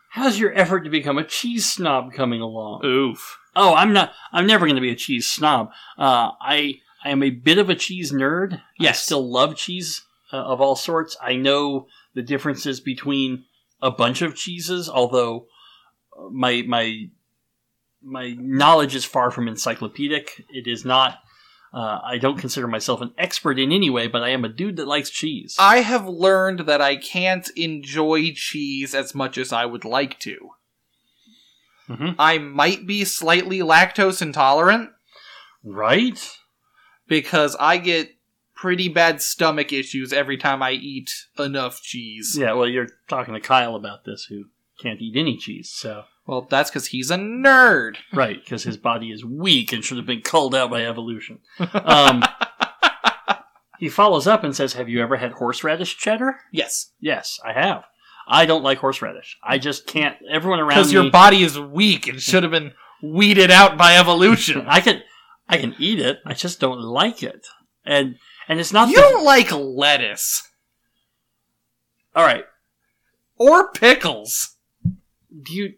how's your effort to become a cheese snob coming along? Oof. Oh, I'm not. I'm never going to be a cheese snob. Uh, I I am a bit of a cheese nerd. Yes, I still love cheese uh, of all sorts. I know the differences between a bunch of cheeses, although uh, my my my knowledge is far from encyclopedic. It is not. Uh, I don't consider myself an expert in any way, but I am a dude that likes cheese. I have learned that I can't enjoy cheese as much as I would like to. Mhm. I might be slightly lactose intolerant right? because I get pretty bad stomach issues every time I eat enough cheese. Yeah. Well, you're talking to Kyle about this, who can't eat any cheese. So Well, that's because he's a nerd. right, because his body is weak and should have been culled out by evolution. Um, he follows up and says, "Have you ever had horseradish cheddar?" Yes. Yes, I have. I don't like horseradish. I just can't. Everyone around Because me, your body is weak and should have been weeded out by evolution. I can, I can eat it. I just don't like it. And and it's not. You the- don't like lettuce all right. or pickles. Do you?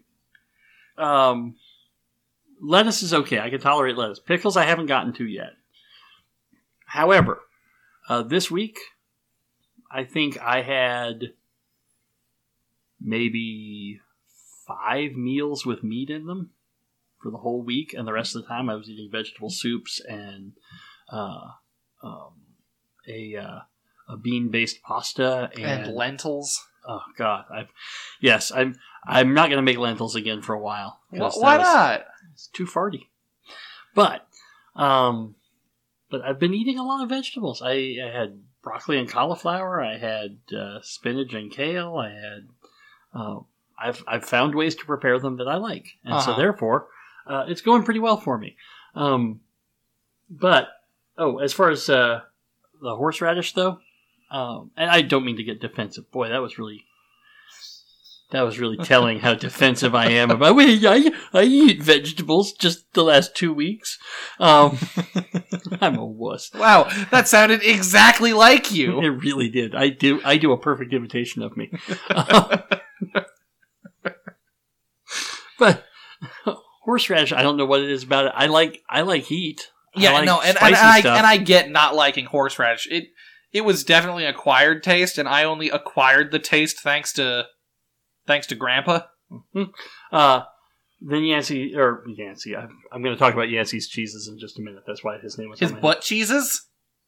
Um, lettuce is okay. I can tolerate lettuce. Pickles, I haven't gotten to yet. However, uh, this week, I think I had maybe five meals with meat in them for the whole week, and the rest of the time I was eating vegetable soups and uh, um, a uh, a bean based pasta And lentils. Oh God, I've yes, I'm I'm not gonna make lentils again for a while. That Why was- not? It's too farty. But um, but I've been eating a lot of vegetables. I, I had broccoli and cauliflower. I had uh, spinach and kale. I had. Uh, I've I've found ways to prepare them that I like, and so Uh-huh. therefore, uh, it's going pretty well for me. Um, but oh, as far as uh, the horseradish though, um, and I don't mean to get defensive. Boy, that was really that was really telling how defensive I am about. Wait, I I eat vegetables just the last two weeks. Um, I'm a wuss. Wow, that sounded exactly like you. It really did. I do. I do a perfect imitation of me. But horseradish, I don't know what it is about it. I like. I like heat. I Yeah, like no, and, and, spicy I and I get not liking horseradish. It it was definitely an acquired taste, and I only acquired the taste thanks to thanks to Grandpa. Uh, then Yancey, or Yancey, I'm, I'm going to talk about Yancey's cheeses in just a minute. That's why his name was His butt cheeses.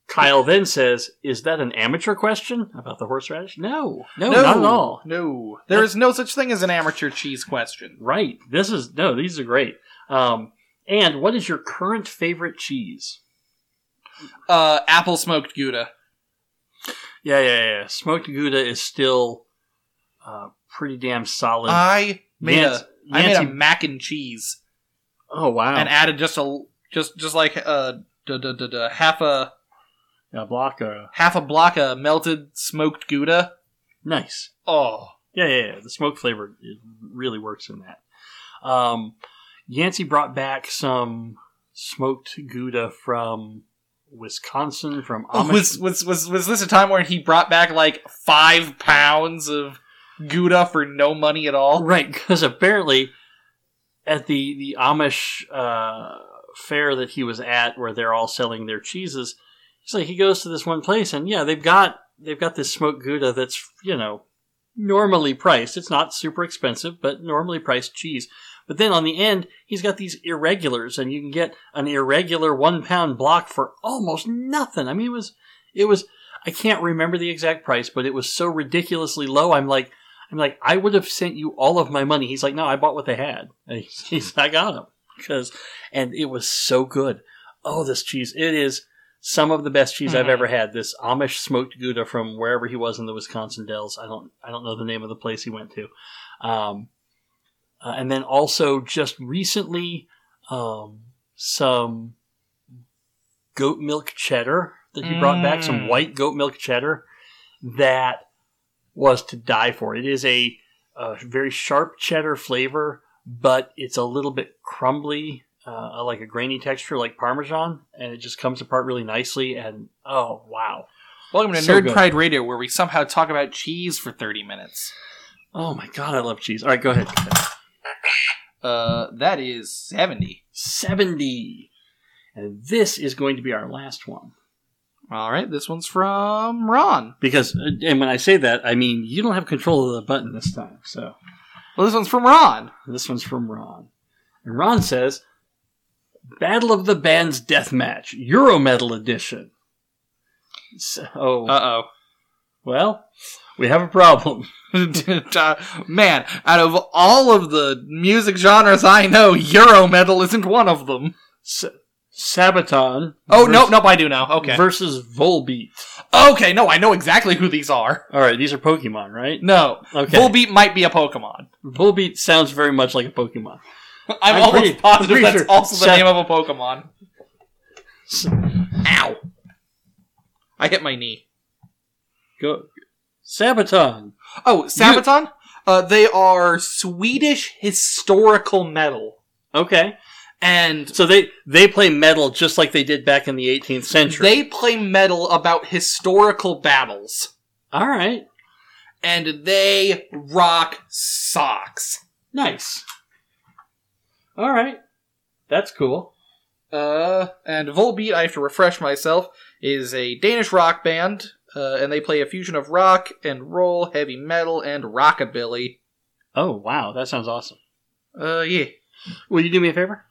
Kyle then says, "Is that an amateur question about the horseradish?" No, no, not at all. No, there is no such thing as an amateur cheese question. Right. This is no. These are great. Um, and what is your current favorite cheese? Uh, apple smoked Gouda. Yeah, yeah, yeah. Smoked Gouda is still uh, pretty damn solid. I made Yancy- a I made a mac and cheese oh wow! and added just a just just like uh duh, duh, duh, duh, half a a block. Uh, half a block of melted smoked Gouda. nice. Oh, Yeah, yeah, yeah. The smoke flavor really works in that. Um, Yancey brought back some smoked Gouda from Wisconsin, from Amish. was was was was this a time where he brought back like five pounds of Gouda for no money at all? Right, because apparently at the the Amish uh, fair that he was at, where they're all selling their cheeses, like he goes to this one place, and yeah, they've got they've got this smoked Gouda that's you know normally priced. It's not super expensive, but normally priced cheese. But then on the end, he's got these irregulars, and you can get an irregular one pound block for almost nothing. I mean, it was it was I can't remember the exact price, but it was so ridiculously low. I'm like. I'm like, I would have sent you all of my money. He's like, no, I bought what they had. He's I got them because, and it was so good. Oh, this cheese! It is some of the best cheese I've Mhm. ever had. This Amish smoked Gouda from wherever he was in the Wisconsin Dells. I don't, I don't know the name of the place he went to. Um, uh, and then also just recently, um, some goat milk cheddar that he brought back, some Mm. white goat milk cheddar that was to die for. It is a, a very sharp cheddar flavor, but it's a little bit crumbly, uh, like a grainy texture, like Parmesan, and it just comes apart really nicely. And oh wow, Welcome to So Nerd good. Pride Radio, where we somehow talk about cheese for 30 minutes. oh my god, I love cheese. All right, go ahead. Uh, that is 70. 70. And this is going to be our last one. All right, this one's from Ron. Because, uh, and when I say that, I mean you don't have control of the button this time. So Well, this one's from Ron. this one's from Ron. And Ron says, Battle of the Bands Deathmatch, Eurometal Edition. So, Uh oh. well, we have a problem. Man, out of all of the music genres I know, Eurometal isn't one of them. S- Sabaton. Oh, vers- nope, nope, I do now. Okay. Versus Volbeat. okay, no, I know exactly who these are. All right, these are Pokemon, right? No. Okay. Volbeat might be a Pokemon. Volbeat sounds very much like a Pokemon. I'm, I'm almost pretty- positive pretty that's sure also the Sa- name of a Pokemon. Ow. I hit my knee. Go. Sabaton. Oh, Sabaton? Uh, they are Swedish historical metal. Okay. And So they they play metal just like they did back in the 18th century. they play metal about historical battles. All right. And they rock socks. Nice. All right. That's cool. Uh, and Volbeat, I have to refresh myself, is a Danish rock band, uh, and they play a fusion of rock and roll, heavy metal, and rockabilly. Oh, wow. That sounds awesome. Uh, yeah. Will you do me a favor?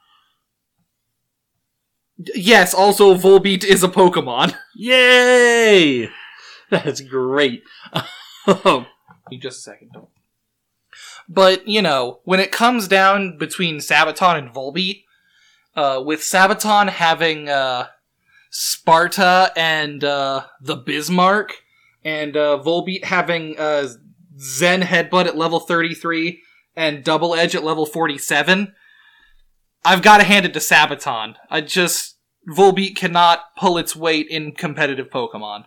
D- Yes, also Volbeat is a Pokemon. Yay! That's great. Oh, Give me just a second. Don't. But, you know, when it comes down between Sabaton and Volbeat, uh, with Sabaton having, uh, Sparta and, uh, the Bismarck, and, uh, Volbeat having, uh, Zen Headbutt at level 33 and Double Edge at level 47, I've gotta hand it to Sabaton. I just, Volbeat cannot pull its weight in competitive Pokemon.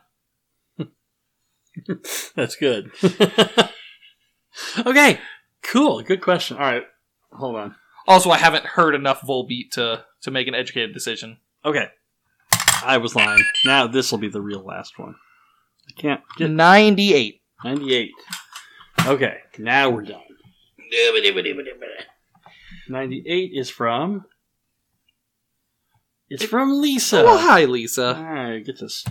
that's good. okay. Cool. Good question. All right. Hold on. Also, I haven't heard enough Volbeat to, to make an educated decision. Okay. I was lying. Now this will be the real last one. I can't get 98. 98. Okay. Now we're done. 98 is from. It's from Lisa. Oh, hi, Lisa. All right, get this.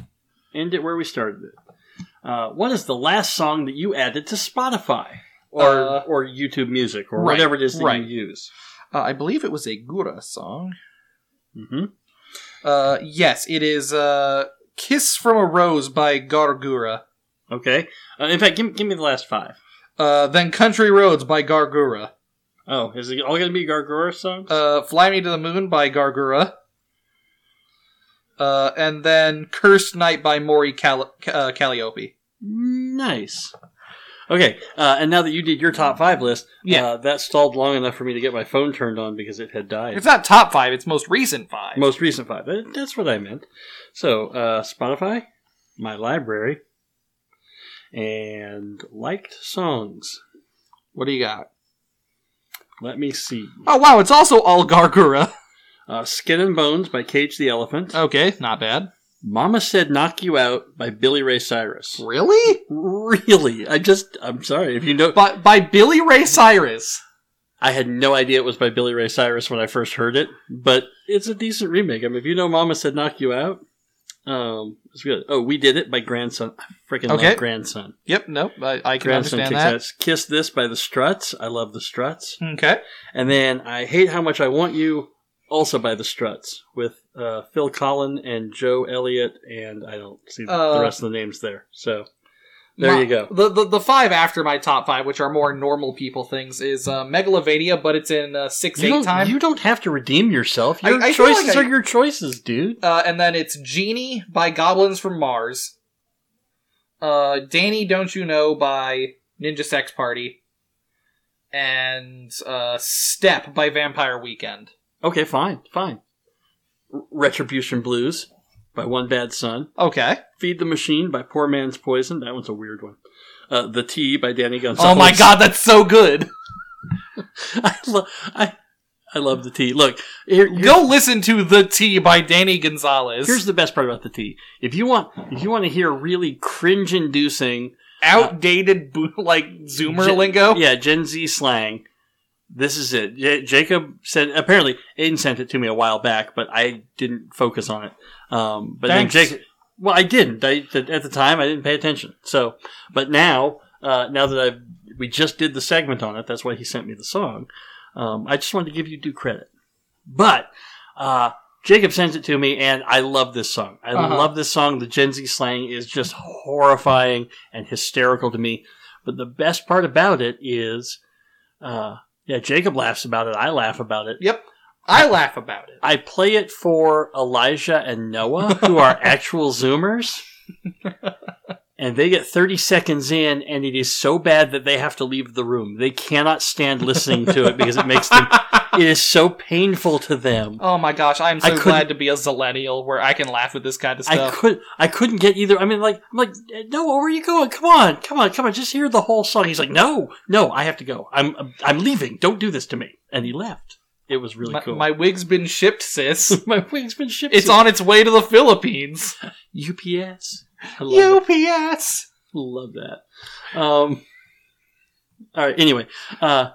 End it where we started it. Uh, what is the last song that you added to Spotify or Uh, or YouTube Music or right, whatever it is that right. you use? Uh, I believe it was a Gura song. hmm Uh, yes, it is uh, Kiss from a Rose by Gawr Gura. Okay. Uh, in fact, give, give me the last five. Uh, then Country Roads by Gawr Gura. Oh, is it all going to be Gawr Gura songs? Uh, Fly Me to the Moon by Gawr Gura. Uh, and then Cursed Night by Mori Call- uh, Calliope. nice. Okay, uh, and now that you did your top five list, Yeah. uh, that stalled long enough for me to get my phone turned on because it had died. It's not top five, it's most recent five. Most recent five. That- That's what I meant. So, uh, Spotify, my library, and liked songs. what do you got? Let me see. Oh, wow, it's also all Gawr Gura. Uh, Skin and Bones by Cage the Elephant. Okay, not bad. Mama Said Knock You Out by Billy Ray Cyrus. Really? Really? I just, I'm sorry. If you know, By, by Billy Ray Cyrus. I had no idea it was by Billy Ray Cyrus when I first heard it, but it's a decent remake. I mean, if you know Mama Said Knock You Out, um, it's good. Oh, We Did It by Grandson. I freaking Okay. love Grandson. Yep, nope, I, I can Grandson understand that. ass. Kiss This by The Struts. I love The Struts. Okay. And then I Hate How Much I Want You, also by The Struts, with uh, Phil Collen and Joe Elliott, and I don't see Uh, the rest of the names there. So there My- you go. The, the the five after my top five, which are more normal people things, is uh, Megalovania, but it's in uh, six You eight time. you don't have to redeem yourself. Your I like choices I- are your choices, dude. Uh, and then it's Genie by Goblins from Mars. Uh, Danny, Don't You Know by Ninja Sex Party. And uh, Step by Vampire Weekend. Okay, fine, fine. Retribution Blues by One Bad Son. Okay. Feed the Machine by Poor Man's Poison. That one's a weird one. Uh, the Tea by Danny Gonzalez. Oh my god, that's so good. I, lo- I, I love the Tea. Look, here, Go listen to The Tea by Danny Gonzalez. here's the best part about the Tea. If you want, if you want to hear really cringe-inducing, outdated bo- like Zoomer Gen- lingo. yeah, Gen Z slang. This is it. J- Jacob said Apparently, Aiden sent it to me a while back, but I didn't focus on it. Um, but Thanks. then Jacob. Well, I didn't. I, at the time, I didn't pay attention. So, but now, uh, now that I've we just did the segment on it, that's why he sent me the song. Um, I just wanted to give you due credit. But uh, Jacob sends it to me, and I love this song. I Uh-huh. love this song. The Gen Z slang is just horrifying and hysterical to me. But the best part about it is, uh, yeah, Jacob laughs about it. I laugh about it. Yep. I laugh about it. I play it for Elijah and Noah, who are actual Zoomers. And they get 30 seconds in, and it is so bad that they have to leave the room. They cannot stand listening to it because it makes them. It is so painful to them. Oh my gosh, I'm so glad to be a zillennial where I can laugh at this kind of stuff. I could I couldn't get either. I mean, like I'm like Noah, where are you going? Come on, come on, come on. Just hear the whole song. He's like, no, no, I have to go. I'm I'm leaving. Don't do this to me. And he left. It was really my, cool. my wig's been shipped, sis. my wing's been shipped. it's on its way to the Philippines. UPS. Love that. UPS. Love that. Um, all right. Anyway, uh,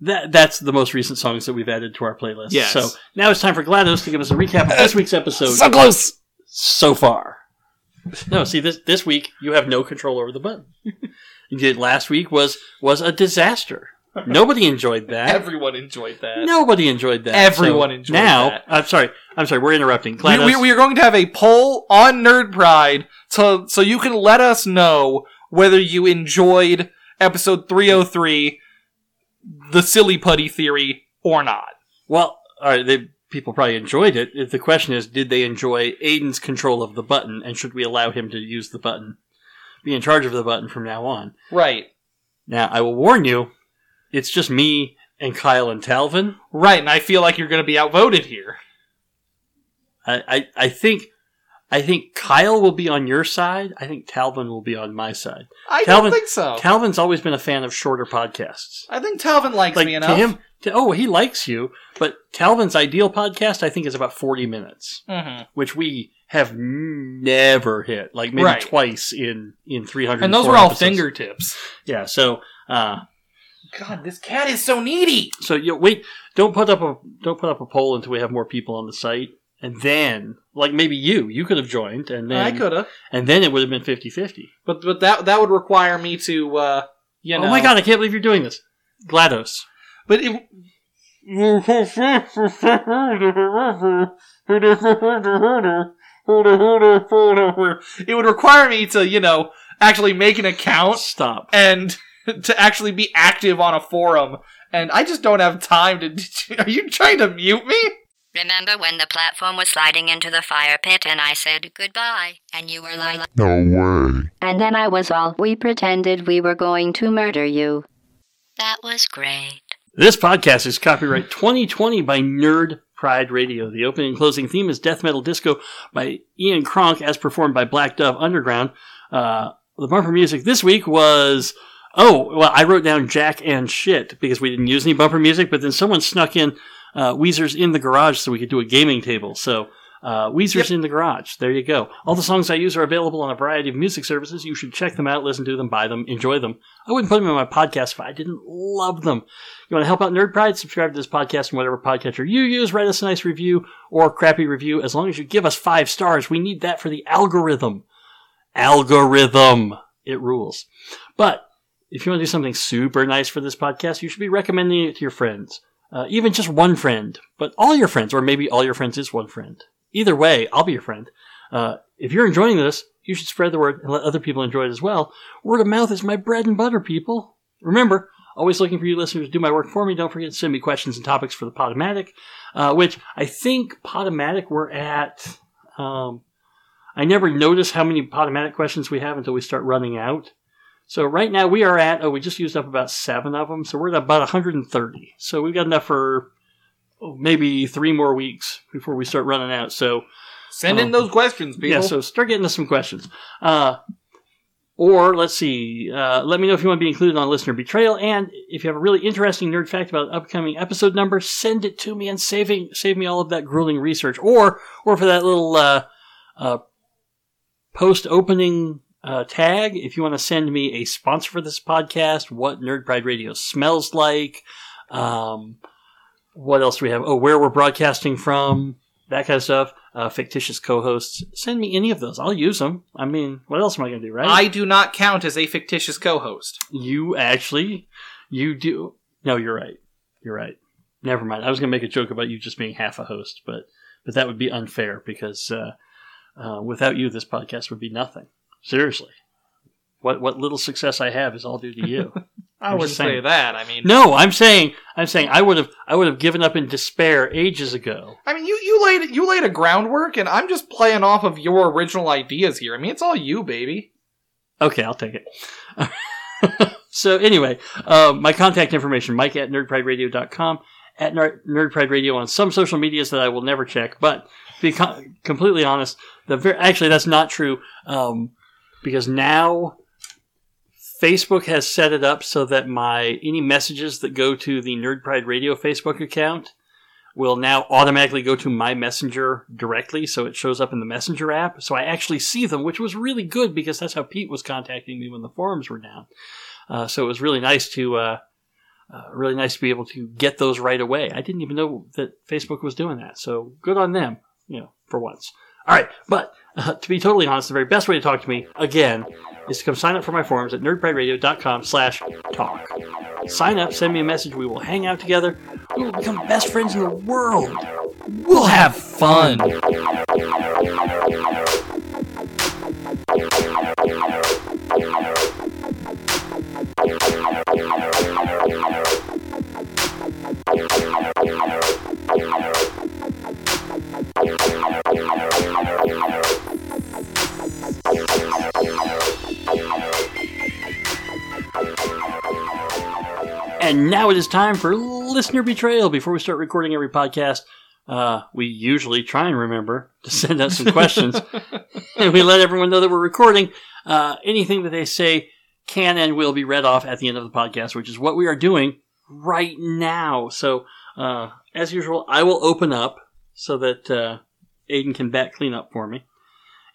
that that's the most recent songs that we've added to our playlist. Yes. So now it's time for GLaDOS to give us a recap of this week's episode So close. so far. No, see this this week you have no control over the button. you did last week was was a disaster. Nobody enjoyed that. Everyone enjoyed that. Nobody enjoyed that. Everyone So enjoyed now, that. I'm sorry. I'm sorry. We're interrupting. We, GLaDOS, we, we are going to have a poll on Nerd Pride to, so you can let us know whether you enjoyed episode 303, the silly putty theory, or not. Well, right, they, people probably enjoyed it. The question is, did they enjoy Aiden's control of the button, and should we allow him to use the button, be in charge of the button from now on? Right. Now, I will warn you, it's just me and Kyle and Talvin. Right, and I feel like you're going to be outvoted here. I, I, I think, I think Kyle will be on your side. I think Talvin will be on my side. I Calvin- don't think so. Talvin's always been a fan of shorter podcasts. I think Talvin likes Like me to enough. him, to, oh, he likes you, but Talvin's ideal podcast, I think, is about forty minutes. hmm which we have never hit, like maybe Right. twice in in three hundred. And those were all fingertips. Yeah. So, uh, God, this cat is so needy. so you wait. Don't put up a don't put up a poll until we have more people on the site, and then like maybe you you could have joined, and then I could have, and then it would have been 50-50. but but that that would require me to, uh, you know. Oh my god! I can't believe you're doing this, GLaDOS. But it, it would require me to, you know, actually make an account Stop. and to actually be active on a forum. And I just don't have time to. Are you trying to mute me? Remember when the platform was sliding into the fire pit and I said goodbye? And you were like, No way. And then I was all, we pretended we were going to murder you. That was great. This podcast is copyright 2020 by Nerd Pride Radio. The opening and closing theme is Death Metal Disco by Ian Kronk, as performed by Black Dove Underground. Uh, the bumper music this week was. Oh, well, I wrote down Jack and Shit because we didn't use any bumper music, but then someone snuck in uh, Weezer's In the Garage so we could do a gaming table. So, uh, Weezer's In the Garage. There you go. All the songs I use are available on a variety of music services. You should check them out, listen to them, buy them, enjoy them. I wouldn't put them in my podcast if I didn't love them. You want to help out Nerd Pride? Subscribe to this podcast and whatever podcatcher you use. Write us a nice review or crappy review. As long as you give us five stars, we need that for the algorithm. Algorithm. It rules. But if you want to do something super nice for this podcast, you should be recommending it to your friends. Uh, even just one friend, but all your friends, or maybe all your friends is one friend. Either way, I'll be your friend. Uh, if you're enjoying this, you should spread the word and let other people enjoy it as well. Word of mouth is my bread and butter, people. Remember, always looking for you listeners to do my work for me. Don't forget to send me questions and topics for the Podomatic, uh, which I think Podomatic we're at. Um, I never notice how many Podomatic questions we have until we start running out. So right now we are at, oh, we just used up about seven of them. So we're at about 130. So we've got enough for oh, maybe three more weeks before we start running out. So Send in Um, those questions, people. Yeah, so start getting us some questions. Uh, or let's see, uh, let me know if you want to be included on listener betrayal, and if you have a really interesting nerd fact about upcoming episode number, send it to me and saving save me all of that grueling research. Or or for that little uh, uh, post opening uh, tag, if you want to send me a sponsor for this podcast, what Nerd Pride Radio smells like, um, what else do we have? Oh, where we're broadcasting from, that kind of stuff. Uh, fictitious co-hosts. Send me any of those. I'll use them. I mean, what else am I going to do, right? I do not count as a fictitious co-host. You actually, you do. No, you're right. You're right. Never mind. I was going to make a joke about you just being half a host, but but that would be unfair because uh, uh, without you, this podcast would be nothing. Seriously, what what little success I have is all due to you. I I'm wouldn't just say saying. that. I mean, No, I'm saying I'm saying I would have I would have given up in despair ages ago. I mean, you you laid you laid a groundwork, and I'm just playing off of your original ideas here. I mean, it's all you, baby. Okay, I'll take it. so anyway, uh, my contact information, mike at nerdprideradio.com, at Ner- Nerd Pride on some social medias that I will never check. But to be co- completely honest, the ver- actually that's not true um, because now Facebook has set it up so that my any messages that go to the Nerd Pride Radio Facebook account will now automatically go to my messenger directly so it shows up in the messenger app. So i actually see them which was really good because that's how pete was contacting me when the forums were down. Uh, so it was really nice to uh, uh, really nice to be able to get those right away. I didn't even know that facebook was doing that. So good on them you know for once all right but uh, to be totally honest the very best way to talk to me again is to come sign up for my forums at nerdprideradio.com slash talk. Sign up send me a message we will hang out together we will become best friends in the world. We'll have fun And now it is time for listener betrayal. Before we start recording every podcast, uh, we usually try and remember to send out some questions, and we let everyone know that we're recording. Uh, anything that they say can and will be read off at the end of the podcast, which is what we are doing right now. So, uh, as usual, I will open up so that uh, Aiden can back clean up for me,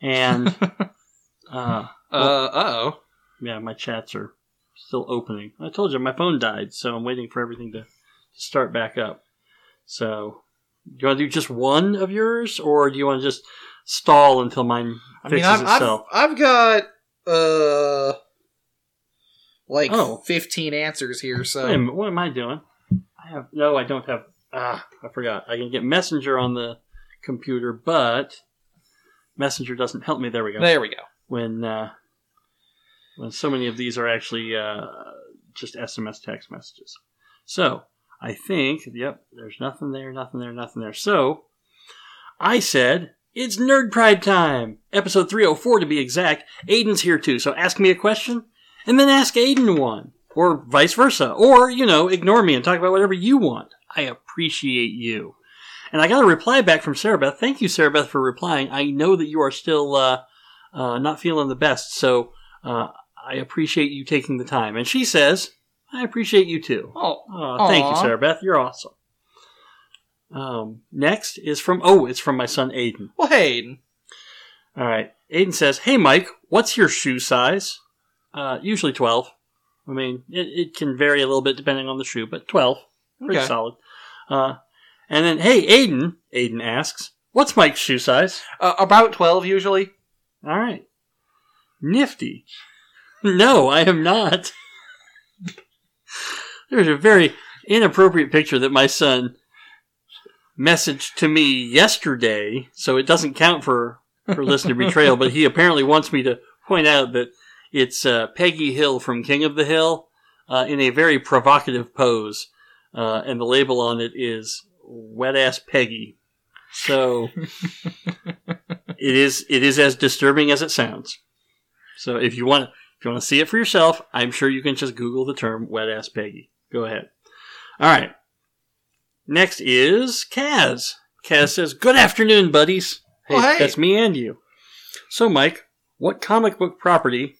and uh, Uh oh. yeah, my chats are still opening. I told you my phone died, so I'm waiting for everything to start back up. So, do you want to do just one of yours, or do you want to just stall until mine I mean, fixes I've, I've itself? I've got uh like Oh. 15 answers here. So Wait a minute, what am I doing? I have no, I don't have. Ah, I forgot. I can get Messenger on the computer, but Messenger doesn't help me. There we go. there we go. when uh, when so many of these are actually uh, just SMS text messages. So I think, yep, there's nothing there, nothing there, nothing there. So I said it's Nerd Pride time, episode 304 to be exact. Aiden's here too, so ask me a question and then ask Aiden one, or vice versa, or you know, ignore me and talk about whatever you want. I appreciate you. And I got a reply back from Sarah Beth. Thank you, Sarah Beth, for replying. I know that you are still uh, uh, not feeling the best. So uh, I appreciate you taking the time. And she says, I appreciate you too. Oh, thank you, Sarah Beth. You're awesome. Um, next is from, oh, it's from my son Aiden. well, hey, Aiden. All right. Aiden says, Hey, Mike, what's your shoe size? Uh, usually 12. I mean, it, it can vary a little bit depending on the shoe, but 12. Pretty Okay. solid. Uh, and then, hey, Aiden, Aiden asks, What's Mike's shoe size? Uh, about 12 usually. All right. Nifty. No, I am not. There's a very inappropriate picture that my son messaged to me yesterday, so it doesn't count for, for listener betrayal, but he apparently wants me to point out that it's uh, Peggy Hill from King of the Hill uh, in a very provocative pose, uh, and the label on it is Wet Ass Peggy. So it is it is as disturbing as it sounds. So if you want if you want to see it for yourself, I'm sure you can just Google the term wet ass Peggy. Go ahead. All right. Next is Kaz. Kaz says, "Good afternoon, buddies." Oh, hey. That's me and you. So, Mike, what comic book property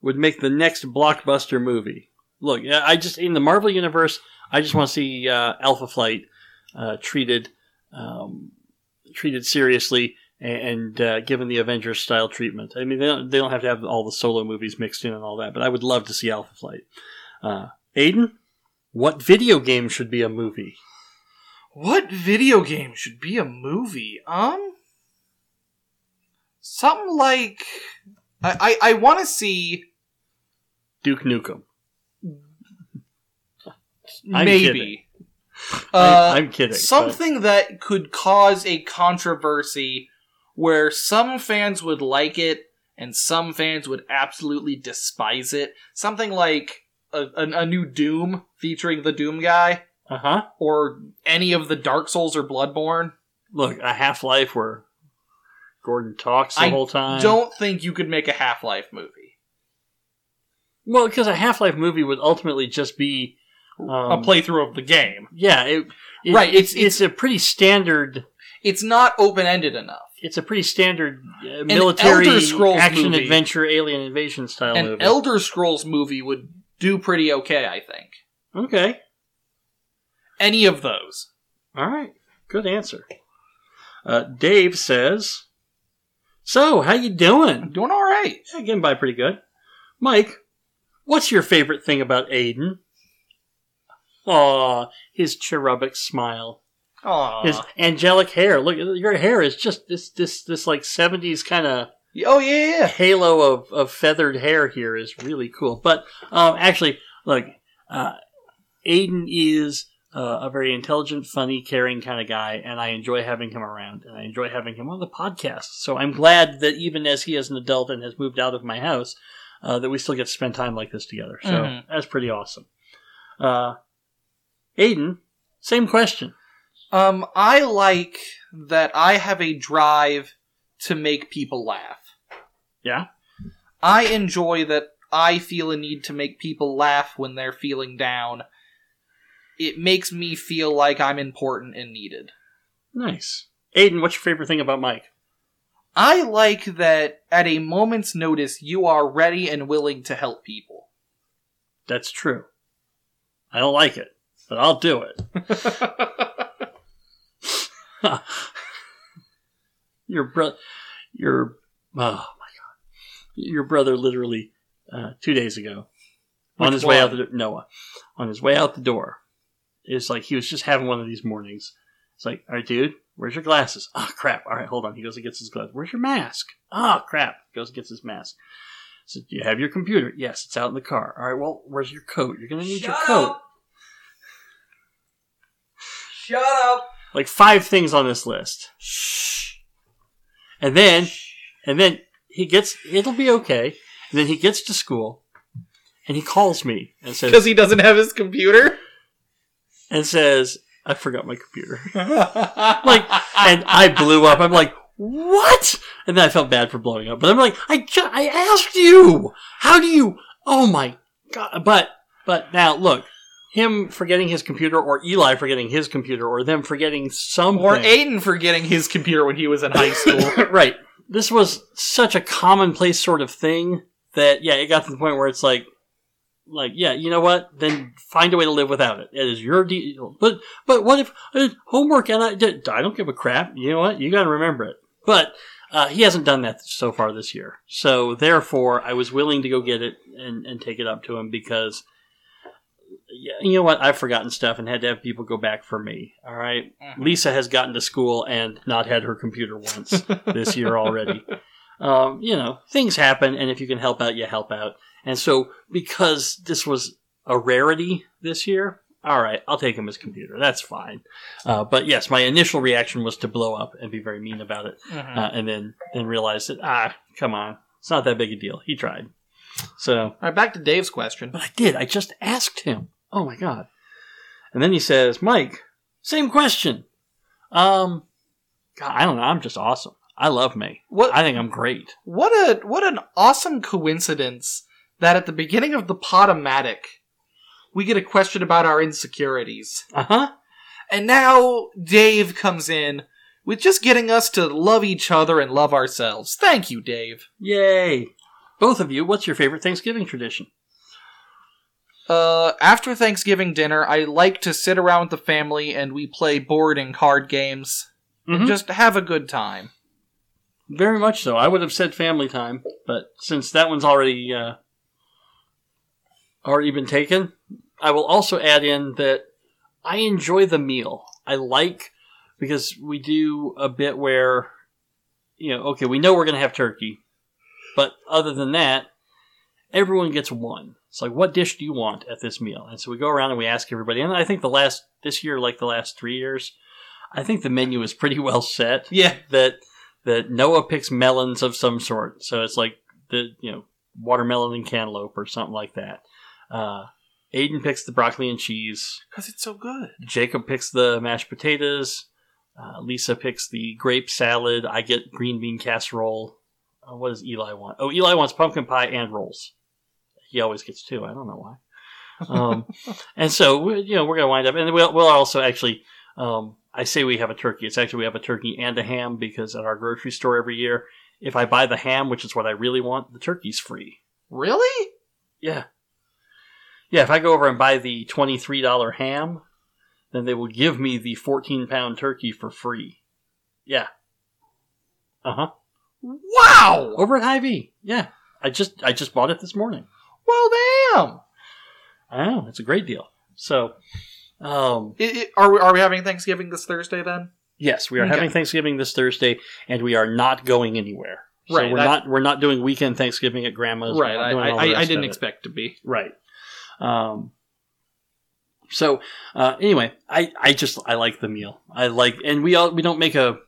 would make the next blockbuster movie? Look, I just in the Marvel universe, I just want to see uh, Alpha Flight uh, treated um, treated seriously and uh, given the Avengers style treatment. I mean, they don't, they don't have to have all the solo movies mixed in and all that, but I would love to see Alpha Flight. Uh, Aiden, what video game should be a movie? What video game should be a movie? Um, something like I I, I want to see Duke Nukem. I'm maybe. I- Uh, I'm kidding, but- Something that could cause a controversy where some fans would like it and some fans would absolutely despise it. Something like a, a, a new Doom featuring the Doom guy, Uh huh. or any of the Dark Souls or Bloodborne. Look, a Half Life where Gordon talks the I whole time. don't think you could make a Half Life movie. Well, because a Half Life movie would ultimately just be um, a playthrough of the game. Yeah, it, it- Right, It's, it's- it's a pretty standard. It's not open ended enough. It's a pretty standard uh, military action movie- adventure alien invasion style An movie. Elder Scrolls movie would do pretty okay, I think. okay, Any of those. all right, good answer. Uh, Dave says, "So, how you doing? Doing all right. Yeah, getting by pretty good." Mike, what's your favorite thing about Aiden? Aw, his cherubic smile. Aww. His angelic hair. Look, your hair is just this this this like seventies kind of oh yeah, yeah. halo of, of feathered hair here is really cool. But um, actually, look, uh, Aiden is uh, a very intelligent, funny, caring kind of guy, and I enjoy having him around, and I enjoy having him on the podcast. So I'm glad that even as he is an adult and has moved out of my house, uh, that we still get to spend time like this together. So Mhm. that's pretty awesome. Uh, Aiden, same question. Um, I like that I have a drive to make people laugh. Yeah. I enjoy that I feel a need to make people laugh when they're feeling down. It makes me feel like I'm important and needed. Nice. Aiden, what's your favorite thing about Mike? I like that at a moment's notice you are ready and willing to help people. That's true. I don't like it, but I'll do it. your brother, your oh my god, your brother literally uh, two days ago on Which his way out one? the Noah on his way out the door. It's like he was just having one of these mornings. It's like, all right, dude, where's your glasses? Oh crap! All right, hold on. He goes and gets his glasses. Where's your mask? Oh crap! He Goes and gets his mask. So, do you have your computer? Yes, it's out in the car. All right, well, where's your coat? You're gonna need your coat. Shut up! like five things on this list. Shh. And then, and then he gets, it'll be okay. And then he gets to school and he calls me and says, Because he doesn't have his computer? and says, I forgot my computer. like, and I blew up. I'm like, what? And then I felt bad for blowing up. But I'm like, I ju- I asked you. How do you? Oh my god! But but now look, him forgetting his computer, or Eli forgetting his computer, or them forgetting something, Or Aiden forgetting his computer when he was in high school. right. This was such a commonplace sort of thing that yeah, it got to the point where it's like, like yeah, you know what? Then find a way to live without it. It is your deal. But but what if uh, homework and I did? I don't give a crap. You know what? You got to remember it. But uh, he hasn't done that so far this year. So therefore, I was willing to go get it and, and take it up to him because. Yeah, you know what? I've forgotten stuff and had to have people go back for me. All right? Lisa has gotten to school and not had her computer once this year already. Um, you know, things happen, and if you can help out, you help out. And so, because this was a rarity this year, all right, I'll take him his computer. That's fine. Uh, but yes, my initial reaction was to blow up and be very mean about it, Mhm. uh, and then then realize that ah, come on, it's not that big a deal. He tried. So All right, back to Dave's question. but I did. I just asked him. Oh my god. And then he says, Mike, same question. Um, God, I don't know. I'm just awesome. I love me. What I think I'm great. what a what an awesome coincidence that at the beginning of the Podomatic we get a question about our insecurities. Uh huh. And now Dave comes in with just getting us to love each other and love ourselves. Thank you, Dave. Yay! Both of you, what's your favorite Thanksgiving tradition? Uh, after Thanksgiving dinner, I like to sit around with the family and we play board and card games Mhm. and just have a good time. Very much so. I would have said family time, but since that one's already uh, already been taken, I will also add in that I enjoy the meal. I like because we do a bit where you know, okay, we know we're going to have turkey, but other than that, everyone gets one. It's like, what dish do you want at this meal? And so we go around and we ask everybody. And I think the last this year, like the last three years, I think the menu is pretty well set Yeah. that that Noah picks melons of some sort. So it's like the you know watermelon and cantaloupe or something like that. Uh, Aiden picks the broccoli and cheese. Because it's so good. Jacob picks the mashed potatoes. Uh, Lisa picks the grape salad. I get green bean casserole. Uh, what does Eli want? Oh, Eli wants pumpkin pie and rolls. He always gets two. I don't know why. Um, and so you know we're gonna wind up, and we'll, we'll also actually. Um, I say we have a turkey. It's actually we have a turkey and a ham because at our grocery store every year, if I buy the ham, which is what I really want, the turkey's free. Really? Yeah. Yeah, if I go over and buy the $23 ham, then they will give me the 14 pound turkey for free. Yeah. Uh huh. Wow! Over at Hy-Vee. Yeah. I just I just bought it this morning. Well, damn! I know, it's a great deal. So, um, I- I- are, we, are we having Thanksgiving this Thursday then? yes, we are Okay. having Thanksgiving this Thursday, and we are not going anywhere. So Right, we're that- not we're not doing weekend Thanksgiving at grandma's. Right, I, doing all the I, I, I didn't expect to be. Right. Um, so uh, anyway, I, I just I like the meal. I like, and we all we don't make a.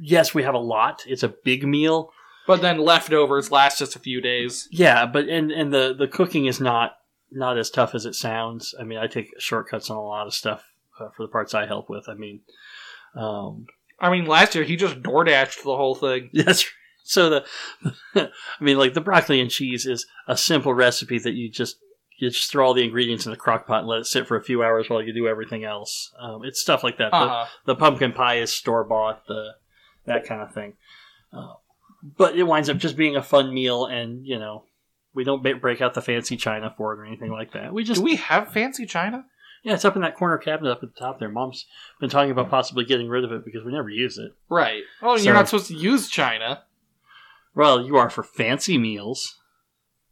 Yes, we have a lot. It's a big meal. But then leftovers last just a few days. Yeah, but and and the the cooking is not not as tough as it sounds. I mean, I take shortcuts on a lot of stuff uh, for the parts I help with. I mean, um, I mean, last year he just door dashed the whole thing. That's right. so the. I mean, like the broccoli and cheese is a simple recipe that you just you just throw all the ingredients in the crock pot and let it sit for a few hours while you do everything else. Um, it's stuff like that. The- Uh-huh. The, pumpkin pie is store bought. The that kind of thing. Uh, but it winds up just being a fun meal, and you know. We don't break out the fancy china for it or anything like that. We just Do we have fancy china? yeah, it's up in that corner cabinet up at the top there. Mom's been talking about possibly getting rid of it because we never use it. Right. Well, So- you're not supposed to use china. Well, you are for fancy meals,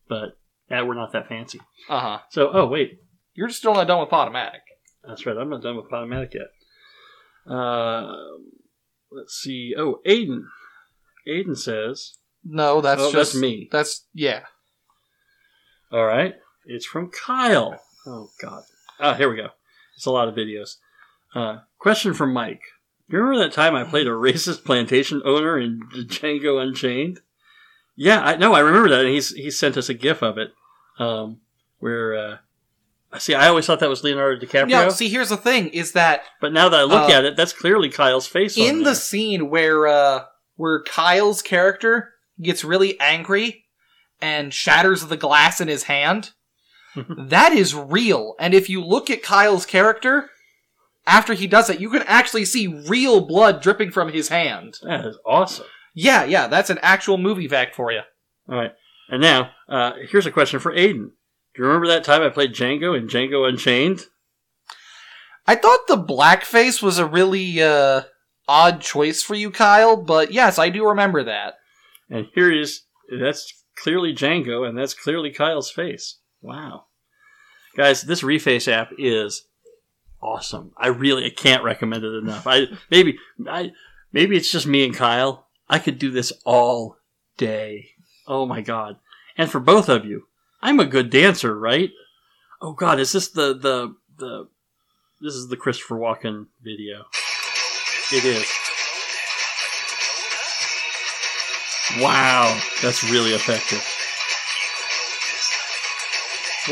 but yeah, we're not that fancy. Uh huh. So, oh wait, You're still not done with Podomatic. that's right. I'm not done with Podomatic yet. Uh, let's see. Oh, Aiden. Aiden says, No, that's Oh, just that's me. That's yeah. "All right, it's from Kyle." Oh God. Ah, here we go. It's a lot of videos. Uh, question from Mike. You remember that time I played a racist plantation owner in Django Unchained? Yeah, I no, I remember that, and he's he sent us a GIF of it, um, where uh, see, I always thought that was Leonardo DiCaprio, Yeah. See, here's the thing: is that but now that I look Uh, at it, that's clearly Kyle's face. on in the scene where uh where Kyle's character gets really angry and shatters the glass in his hand, that is real. And if you look at Kyle's character after he does it, you can actually see real blood dripping from his hand. that is awesome. Yeah, yeah, that's an actual movie fact for you. All right, and now uh, here's a question for Aiden. Do you remember that time I played Django in Django Unchained? I thought the blackface was a really uh odd choice for you, Kyle, but yes, I do remember that. And here is that's clearly Django, and that's clearly Kyle's face. Wow, guys, this Reface app is awesome. I really I can't recommend it enough. I maybe I maybe it's just me and Kyle. I could do this all day. Oh my god! And for both of you, I'm a good dancer, right? Oh god, is this the the the? This is the Christopher Walken video. It is. Wow, that's really effective.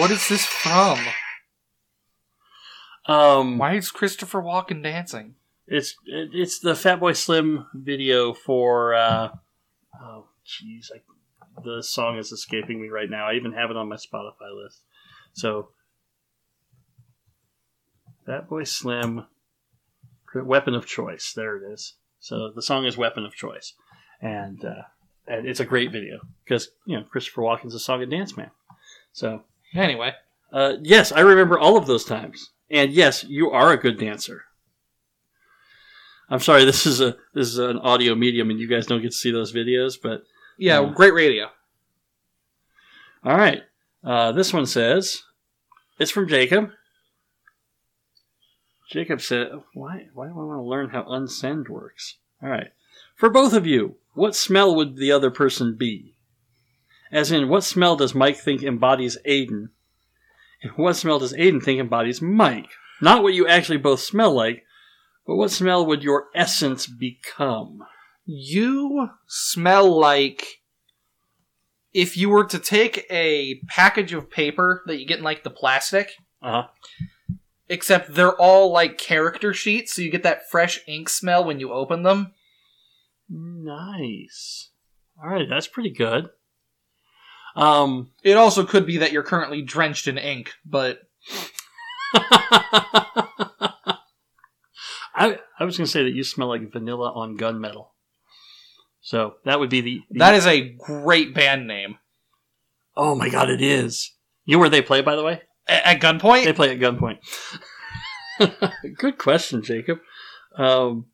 What is this from? Um, Why is Christopher Walken dancing? It's it, it's the Fatboy Slim video for. Uh, oh, jeez, the song is escaping me right now. I even have it on my Spotify list. So, Fatboy Slim, Weapon of Choice. There it is. So the song is "Weapon of Choice," and uh, and it's a great video because you know Christopher Walken's a song and dance man. So Anyway, uh, yes, I remember all of those times, and yes, you are a good dancer. I'm sorry, this is a this is an audio medium, and you guys don't get to see those videos, but yeah, Yeah. great radio. All right. Uh, this one says it's from Jacob. Jacob said, "Why? Why do I want to learn how unsend works?" All right. For both of you, what smell would the other person be? As in, what smell does Mike think embodies Aiden? And what smell does Aiden think embodies Mike? Not what you actually both smell like, but what smell would your essence become? You smell like if you were to take a package of paper that you get in like the plastic, Uh huh. Except they're all like character sheets, so you get that fresh ink smell when you open them. Nice. All right, that's pretty good. Um, It also could be that you're currently drenched in ink, but I I was gonna say that you smell like vanilla on gunmetal. So that would be the, the- that is a great band name. Oh my god, it is. You know where they play, by the way? At gunpoint? They play at gunpoint. good question, Jacob. Um,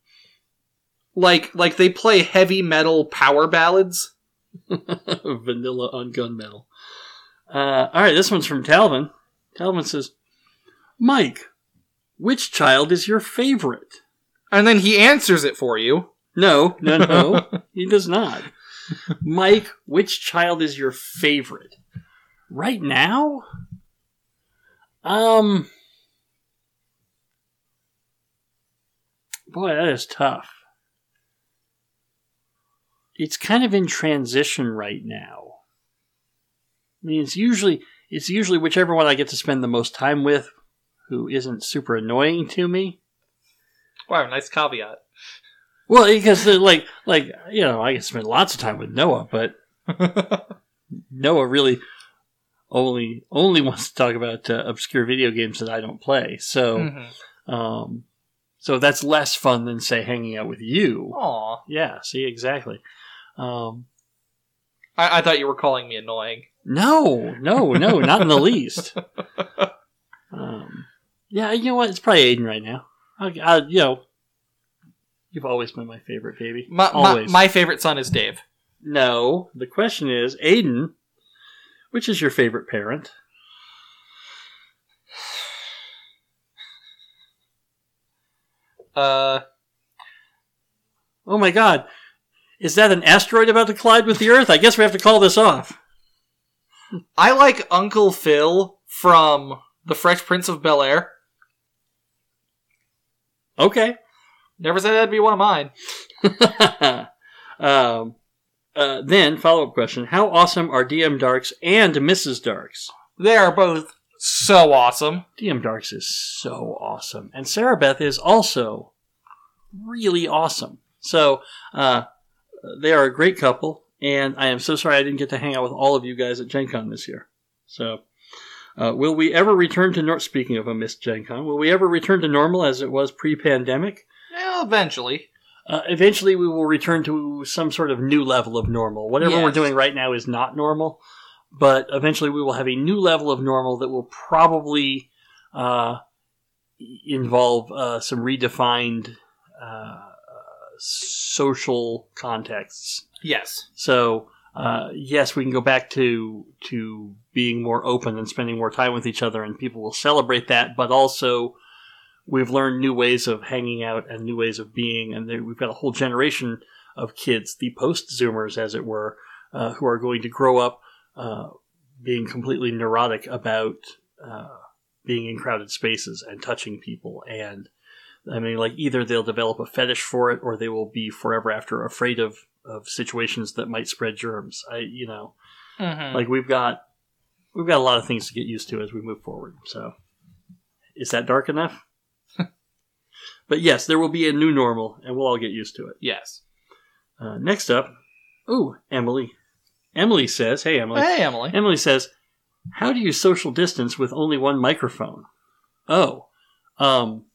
like like they play heavy metal power ballads. vanilla on gunmetal. Uh, all right, this one's from Talvin. Talvin says, "Mike, which child is your favorite?" And then he answers it for you. No, no, no. he does not. Mike, which child is your favorite? Right now? Um. Boy, that is tough. It's kind of in transition right now. I mean, it's usually it's usually whichever one I get to spend the most time with, who isn't super annoying to me. Wow, nice caveat. Well, because like, like you know, I can spend lots of time with Noah, but Noah really only only wants to talk about uh, obscure video games that I don't play. So, Mhm. um, so that's less fun than say hanging out with you. Aw. Yeah, see, exactly. Um, I-, I thought you were calling me annoying. no, no, no, not in the least. Um, yeah, you know what? It's probably Aiden right now. I, I, you know, you've always been my favorite, baby. My, my, my favorite son is Dave. No, the question is, Aiden, which is your favorite parent? Uh, Oh my god. Is that an asteroid about to collide with the Earth? I guess we have to call this off. I like Uncle Phil from The Fresh Prince of Bel Air. Okay. Never said that'd be one of mine. um, uh, then, follow up question How awesome are DM Darks and Mrs. Darks? They are both so awesome. DM Darks is so awesome. And Sarah Beth is also really awesome. So, uh, they are a great couple, and I am so sorry I didn't get to hang out with all of you guys at Gen Con this year. So, uh, will we ever return to nor- speaking of a missed Gen Con, will we ever return to normal as it was pre-pandemic? Yeah, eventually. Uh, eventually, we will return to some sort of new level of normal. Whatever we're doing right now is not normal, but eventually we will have a new level of normal that will probably uh, involve uh, some redefined uh, social contexts. Yes. So, uh, yes, we can go back to to being more open and spending more time with each other, and people will celebrate that. But also, we've learned new ways of hanging out and new ways of being, and we've got a whole generation of kids, the post Zoomers, as it were, uh, who are going to grow up uh, being completely neurotic about uh, being in crowded spaces and touching people and I mean, like either they'll develop a fetish for it, or they will be forever after afraid of of situations that might spread germs. I, you know, Mhm. like we've got we've got a lot of things to get used to as we move forward. So, is that dark enough? But yes, there will be a new normal, and we'll all get used to it. Yes. Uh, next up, ooh, Emily. Emily says, "Hey, Emily." Hey, Emily. Emily says, "How do you social distance with only one microphone?" Oh, um,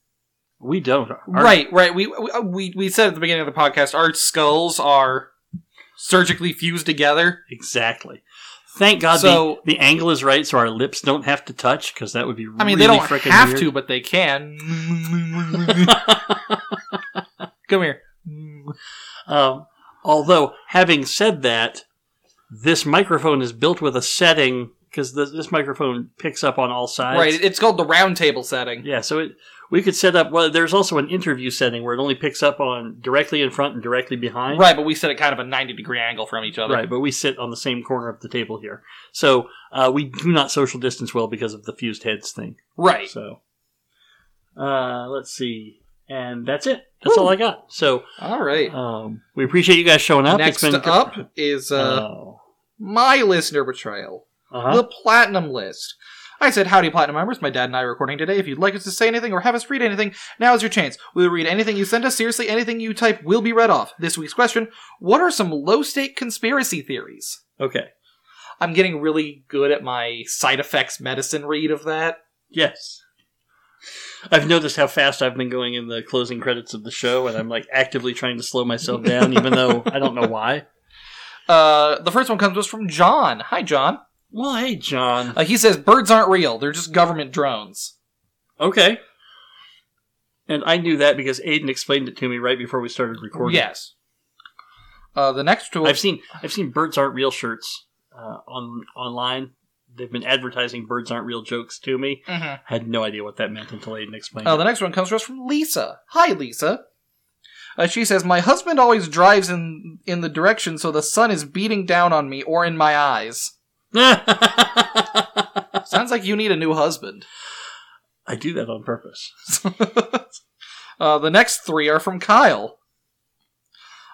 We don't. Our- right, right. We, we we said at the beginning of the podcast, our skulls are surgically fused together. Exactly. Thank God So- the, the angle is right, so our lips don't have to touch, because that would be. I mean, really they don't have weird. to, but they can. Come here. Um, although, having said that, this microphone is built with a setting because this, this microphone picks up on all sides. Right, it's called the round table setting. Yeah, so it, we could set up. Well, there's also an interview setting where it only picks up on directly in front and directly behind. Right, but we set it kind of a 90 degree angle from each other. Right, but we sit on the same corner of the table here, so uh, we do not social distance well because of the fused heads thing. Right. So, uh, let's see, and that's it. That's all I got. So, All right. um, we appreciate you guys showing up. Next up is uh, Oh. my listener betrayal. Uh-huh. The Platinum List. I said, Howdy, Platinum members. My dad and I are recording today. If you'd like us to say anything or have us read anything, now is your chance. We'll read anything you send us. Seriously, anything you type will be read off. This week's question What are some low stake conspiracy theories? Okay. I'm getting really good at my side effects medicine read of that. Yes. I've noticed how fast I've been going in the closing credits of the show, and I'm like actively trying to slow myself down, even though I don't know why. Uh, the first one comes to us from John. Hi, John. Well, hey, John. Uh, he says birds aren't real; they're just government drones. Okay. And I knew that because Aiden explained it to me right before we started recording. Yes. Uh, the next two. I've seen I've seen birds aren't real shirts uh, on online. They've been advertising birds aren't real jokes to me. Mhm. Had no idea what that meant until Aiden explained. Uh, it. the next one comes to us from Lisa. Hi, Lisa. Uh, she says, "My husband always drives in in the direction so the sun is beating down on me or in my eyes." Sounds like you need a new husband. I do that on purpose. uh, the next three are from Kyle.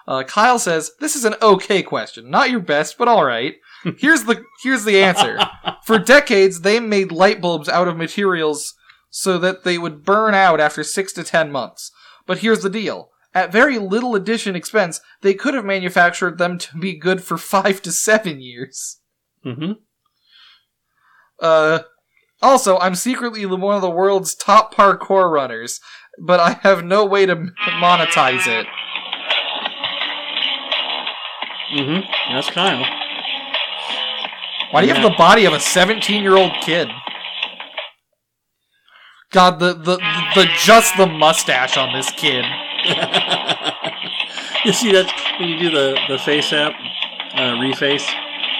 Uh, Kyle says, "This is an okay question, not your best, but all right. Here's the here's the answer. For decades, they made light bulbs out of materials so that they would burn out after six to ten months. But here's the deal: at very little addition expense, they could have manufactured them to be good for five to seven years." Mm-hmm. Uh, also, I'm secretly one of the world's top parkour runners, but I have no way to monetize it. Mm-hmm. That's Kyle. Why do you have the body of a 17 year old kid? God, the, the the just the mustache on this kid. you see that when you do the the face app uh, reface.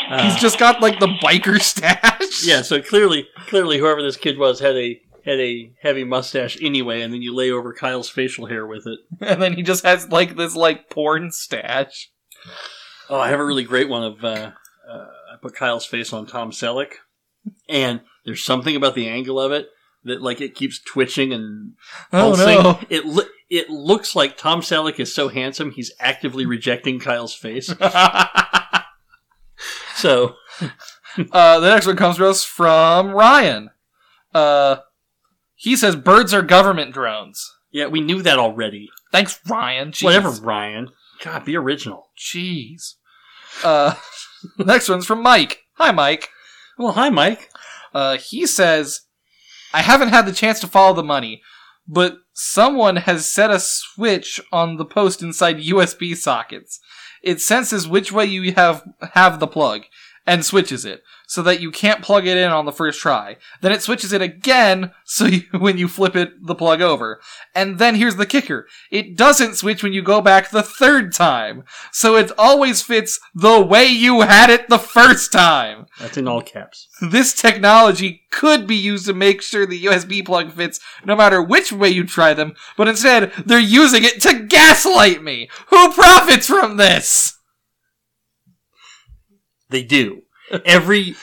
Uh, He's just got like the biker stash. yeah. So clearly, clearly, whoever this kid was had a had a heavy mustache anyway, and then you lay over Kyle's facial hair with it. and then he just has like this like porn stash. Oh, I have a really great one of uh, uh, I put Kyle's face on Tom Selleck, and there's something about the angle of it that like it keeps twitching and Oh, no. It lo- it looks like Tom Selleck is so handsome he's actively rejecting Kyle's face. so Uh, the next one comes to us from Ryan. Uh, he says birds are government drones. yeah, we knew that already. Thanks, Ryan. Jeez. Whatever, Ryan. God, be original. Jeez. Uh, next one's from Mike. Hi, Mike. Well, hi, Mike. Uh, he says, I haven't had the chance to follow the money, but someone has set a switch on the post inside USB sockets. It senses which way you have have the plug and switches it so that you can't plug it in on the first try. Then it switches it again so you, when you flip it the plug over. And then here's the kicker. It doesn't switch when you go back the third time. So it always fits the way you had it the first time. That's in all caps. This technology could be used to make sure the USB plug fits no matter which way you try them, but instead, they're using it to gaslight me! Who profits from this? They do. Every.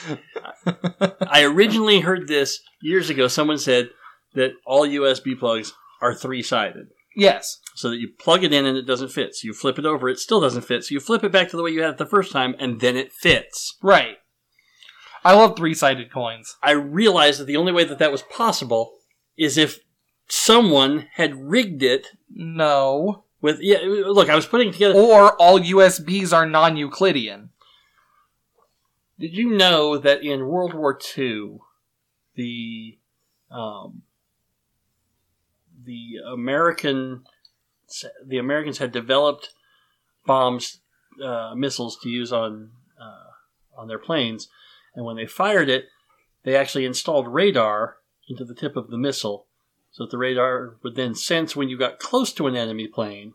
I originally heard this years ago. Someone said that all USB plugs are three sided. Yes. So that you plug it in and it doesn't fit. So you flip it over, it still doesn't fit. So you flip it back to the way you had it the first time and then it fits. Right. I love three sided coins. I realized that the only way that that was possible is if someone had rigged it No. with. Yeah, look, I was putting together. Or all USBs are non Euclidean. Did you know that in World War II, the um, the American the Americans had developed bombs uh, missiles to use on uh, on their planes, and when they fired it, they actually installed radar into the tip of the missile, so that the radar would then sense when you got close to an enemy plane.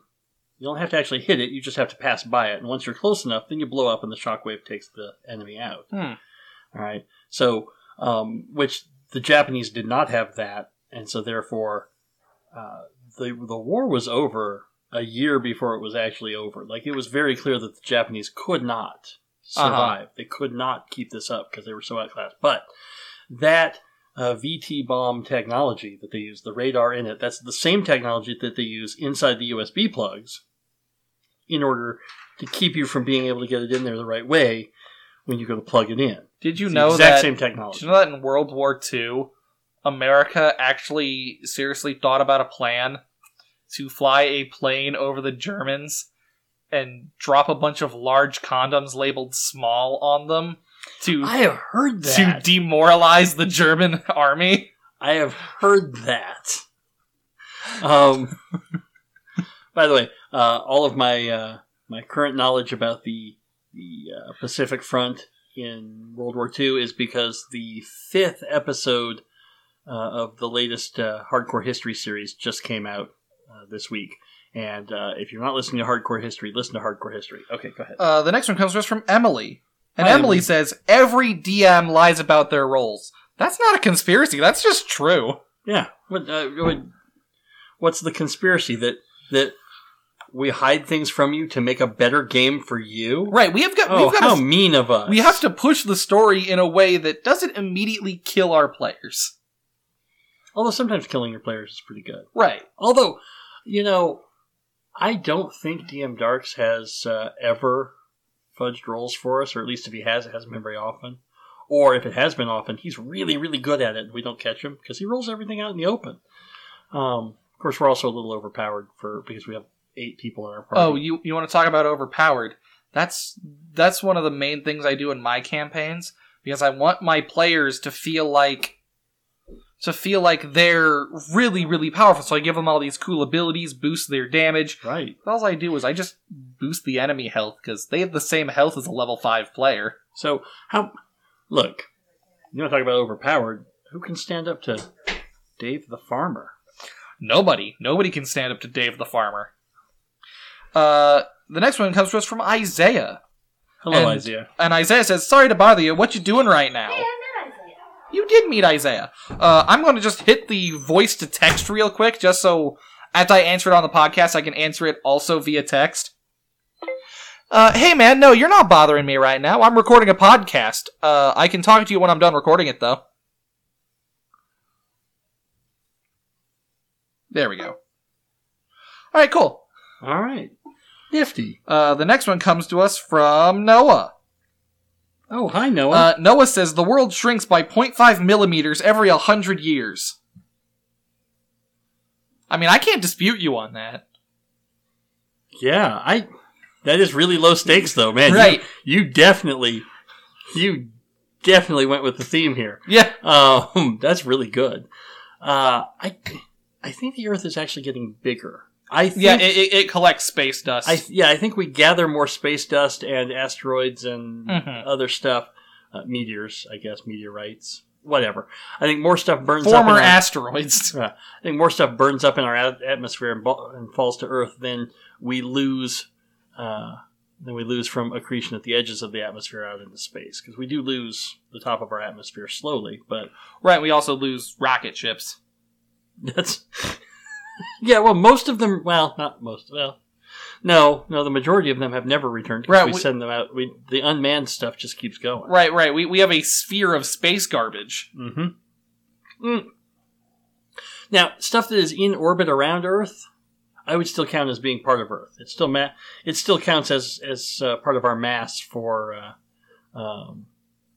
You don't have to actually hit it; you just have to pass by it, and once you're close enough, then you blow up, and the shockwave takes the enemy out. Hmm. All right, so um, which the Japanese did not have that, and so therefore uh, the the war was over a year before it was actually over. Like it was very clear that the Japanese could not survive. They could not keep this up because they were so outclassed. But that uh, VT bomb technology that they use, the radar in it, that's the same technology that they use inside the USB plugs in order to keep you from being able to get it in there the right way when you go to plug it in. Did you It's the know exact that? same technology. Did you know that in World War II, America actually seriously thought about a plan to fly a plane over the Germans and drop a bunch of large condoms labeled "small" on them to I have heard to demoralize the German army. I have heard that. Um, by the way, uh, all of my uh, my current knowledge about the the uh, Pacific Front in World War II is because the fifth episode uh, of the latest uh, Hardcore History series just came out uh, this week. And uh, if you're not listening to Hardcore History, listen to Hardcore History. Okay, go ahead. Uh, the next one comes to us from Emily, and Hi, Emily Emily. says every DM lies about their roles. That's not a conspiracy. That's just true. Yeah. What, uh, what, what's the conspiracy that that we hide things from you to make a better game for you? Right? We have got. Oh, we've got how to, mean of us! We have to push the story in a way that doesn't immediately kill our players. Although sometimes killing your players is pretty good. Right. Although, you know, I don't think DM Darks has uh, ever fudged rolls for us, or at least if he has, it hasn't been very often. Or if it has been often, he's really, really good at it, and we don't catch him because he rolls everything out in the open. Um, of course, we're also a little overpowered for because we have eight people in our party. Oh, you you want to talk about overpowered? That's that's one of the main things I do in my campaigns because I want my players to feel like to feel like they're really really powerful. So I give them all these cool abilities, boost their damage. right. All I do is I just boost the enemy health because they have the same health as a level five player. So how? Look, you want to talk about overpowered? Who can stand up to Dave the farmer? Nobody, nobody can stand up to Dave the farmer. Uh, the next one comes to us from Isaiah. Hello, And- Isaiah. And Isaiah says, "Sorry to bother you. What you doing right now?" You did meet Isaiah. Uh, I'm going to just hit the voice to text real quick, just so as I answer it on the podcast, I can answer it also via text. Uh, hey man, no, you're not bothering me right now. I'm recording a podcast. Uh, I can talk to you when I'm done recording it, though. There we go. All right, cool. All right, nifty. Uh, the next one comes to us from Noah. Oh, hi Noah. Uh, Noah says the world shrinks by 0.5 millimeters every 100 years. I mean, I can't dispute you on that. Yeah, I. That is really low stakes, though, man. You- Right. You, definitely, you definitely went with the theme here. Yeah. Um, that's really good. Uh, I, I think the Earth is actually getting bigger. I think, Yeah, it, it, it collects space dust. I yeah, I think we gather more space dust and asteroids and Mhm. other stuff, uh, meteors, I guess, meteorites, whatever. I think more stuff burns up. in Former our- asteroids. I think more stuff burns up in our atmosphere and, and falls to Earth than we lose. Uh, than we lose from accretion at the edges of the atmosphere out into space because we do lose the top of our atmosphere slowly, but Right, we also lose rocket ships. that's yeah. Well, most of them. Well, not most. Well, no, no. The majority of them have never returned. 'cause Right, we, we- send them out. We the unmanned stuff just keeps going. Right, right. We, we have a sphere of space garbage. Mm-hmm. Mm. Now, stuff that is in orbit around Earth, I would still count as being part of Earth. It still ma- it still counts as as uh, part of our mass for. Uh, um,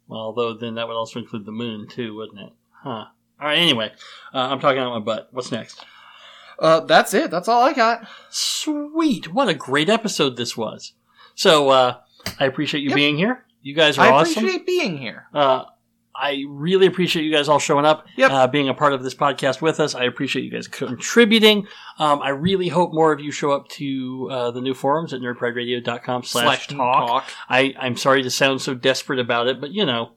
well, although then that would also include the moon too, wouldn't it? Huh. All right. Anyway, uh, I'm talking out my butt. What's next? Uh, that's it. That's all I got. Sweet. What a great episode this was. So uh, I appreciate you Yep. being here. You guys are I awesome. I appreciate being here. Uh, I really appreciate you guys all showing up, Yep. uh, being a part of this podcast with us. I appreciate you guys contributing. Um, I really hope more of you show up to uh, the new forums at nerdprideradio.com slash talk. I, I'm sorry to sound so desperate about it, but you know,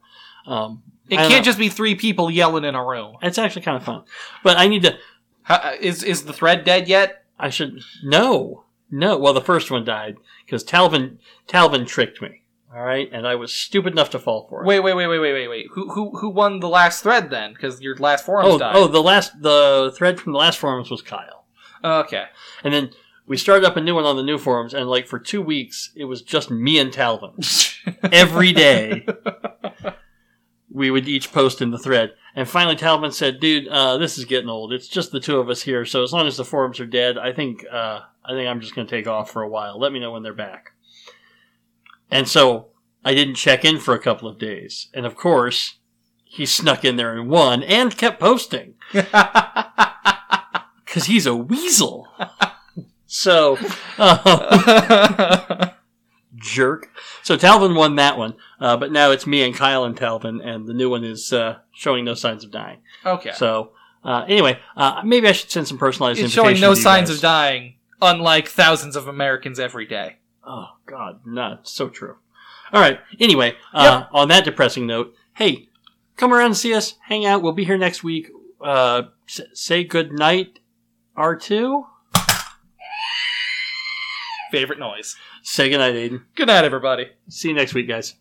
um, It can't know. just be three people yelling in a room. It's actually kind of fun, but I need to. How, is is the thread dead yet? I should no, no. Well, the first one died because Talvin Talvin tricked me. All right, and I was stupid enough to fall for it. Wait, wait, wait, wait, wait, wait, wait. Who who who won the last thread then? Because your last forums oh, died. oh, the last the thread from the last forums was Kyle, oh, okay. and then we started up a new one on the new forums, and like for two weeks, it was just me and Talvin every day. we would each post in the thread, and finally Talvin said, "Dude, uh, this is getting old. It's just the two of us here. So as long as the forums are dead, I think uh, I think I'm just going to take off for a while. Let me know when they're back." And so I didn't check in for a couple of days, and of course, he snuck in there and won, and kept posting because he's a weasel. so, uh, jerk. So Talvin won that one, uh, but now it's me and Kyle and Talvin, and the new one is uh, showing no signs of dying. okay. So uh, anyway, uh, maybe I should send some personalized. it's showing no to signs guys. of dying, unlike thousands of Americans every day. Oh God, no, so true. All right. Anyway, uh, on that depressing note, hey, come around and see us, hang out. We'll be here next week. Uh, say good night, R two. Favorite noise. Say good night, Aiden. Good night, everybody. See you next week, guys.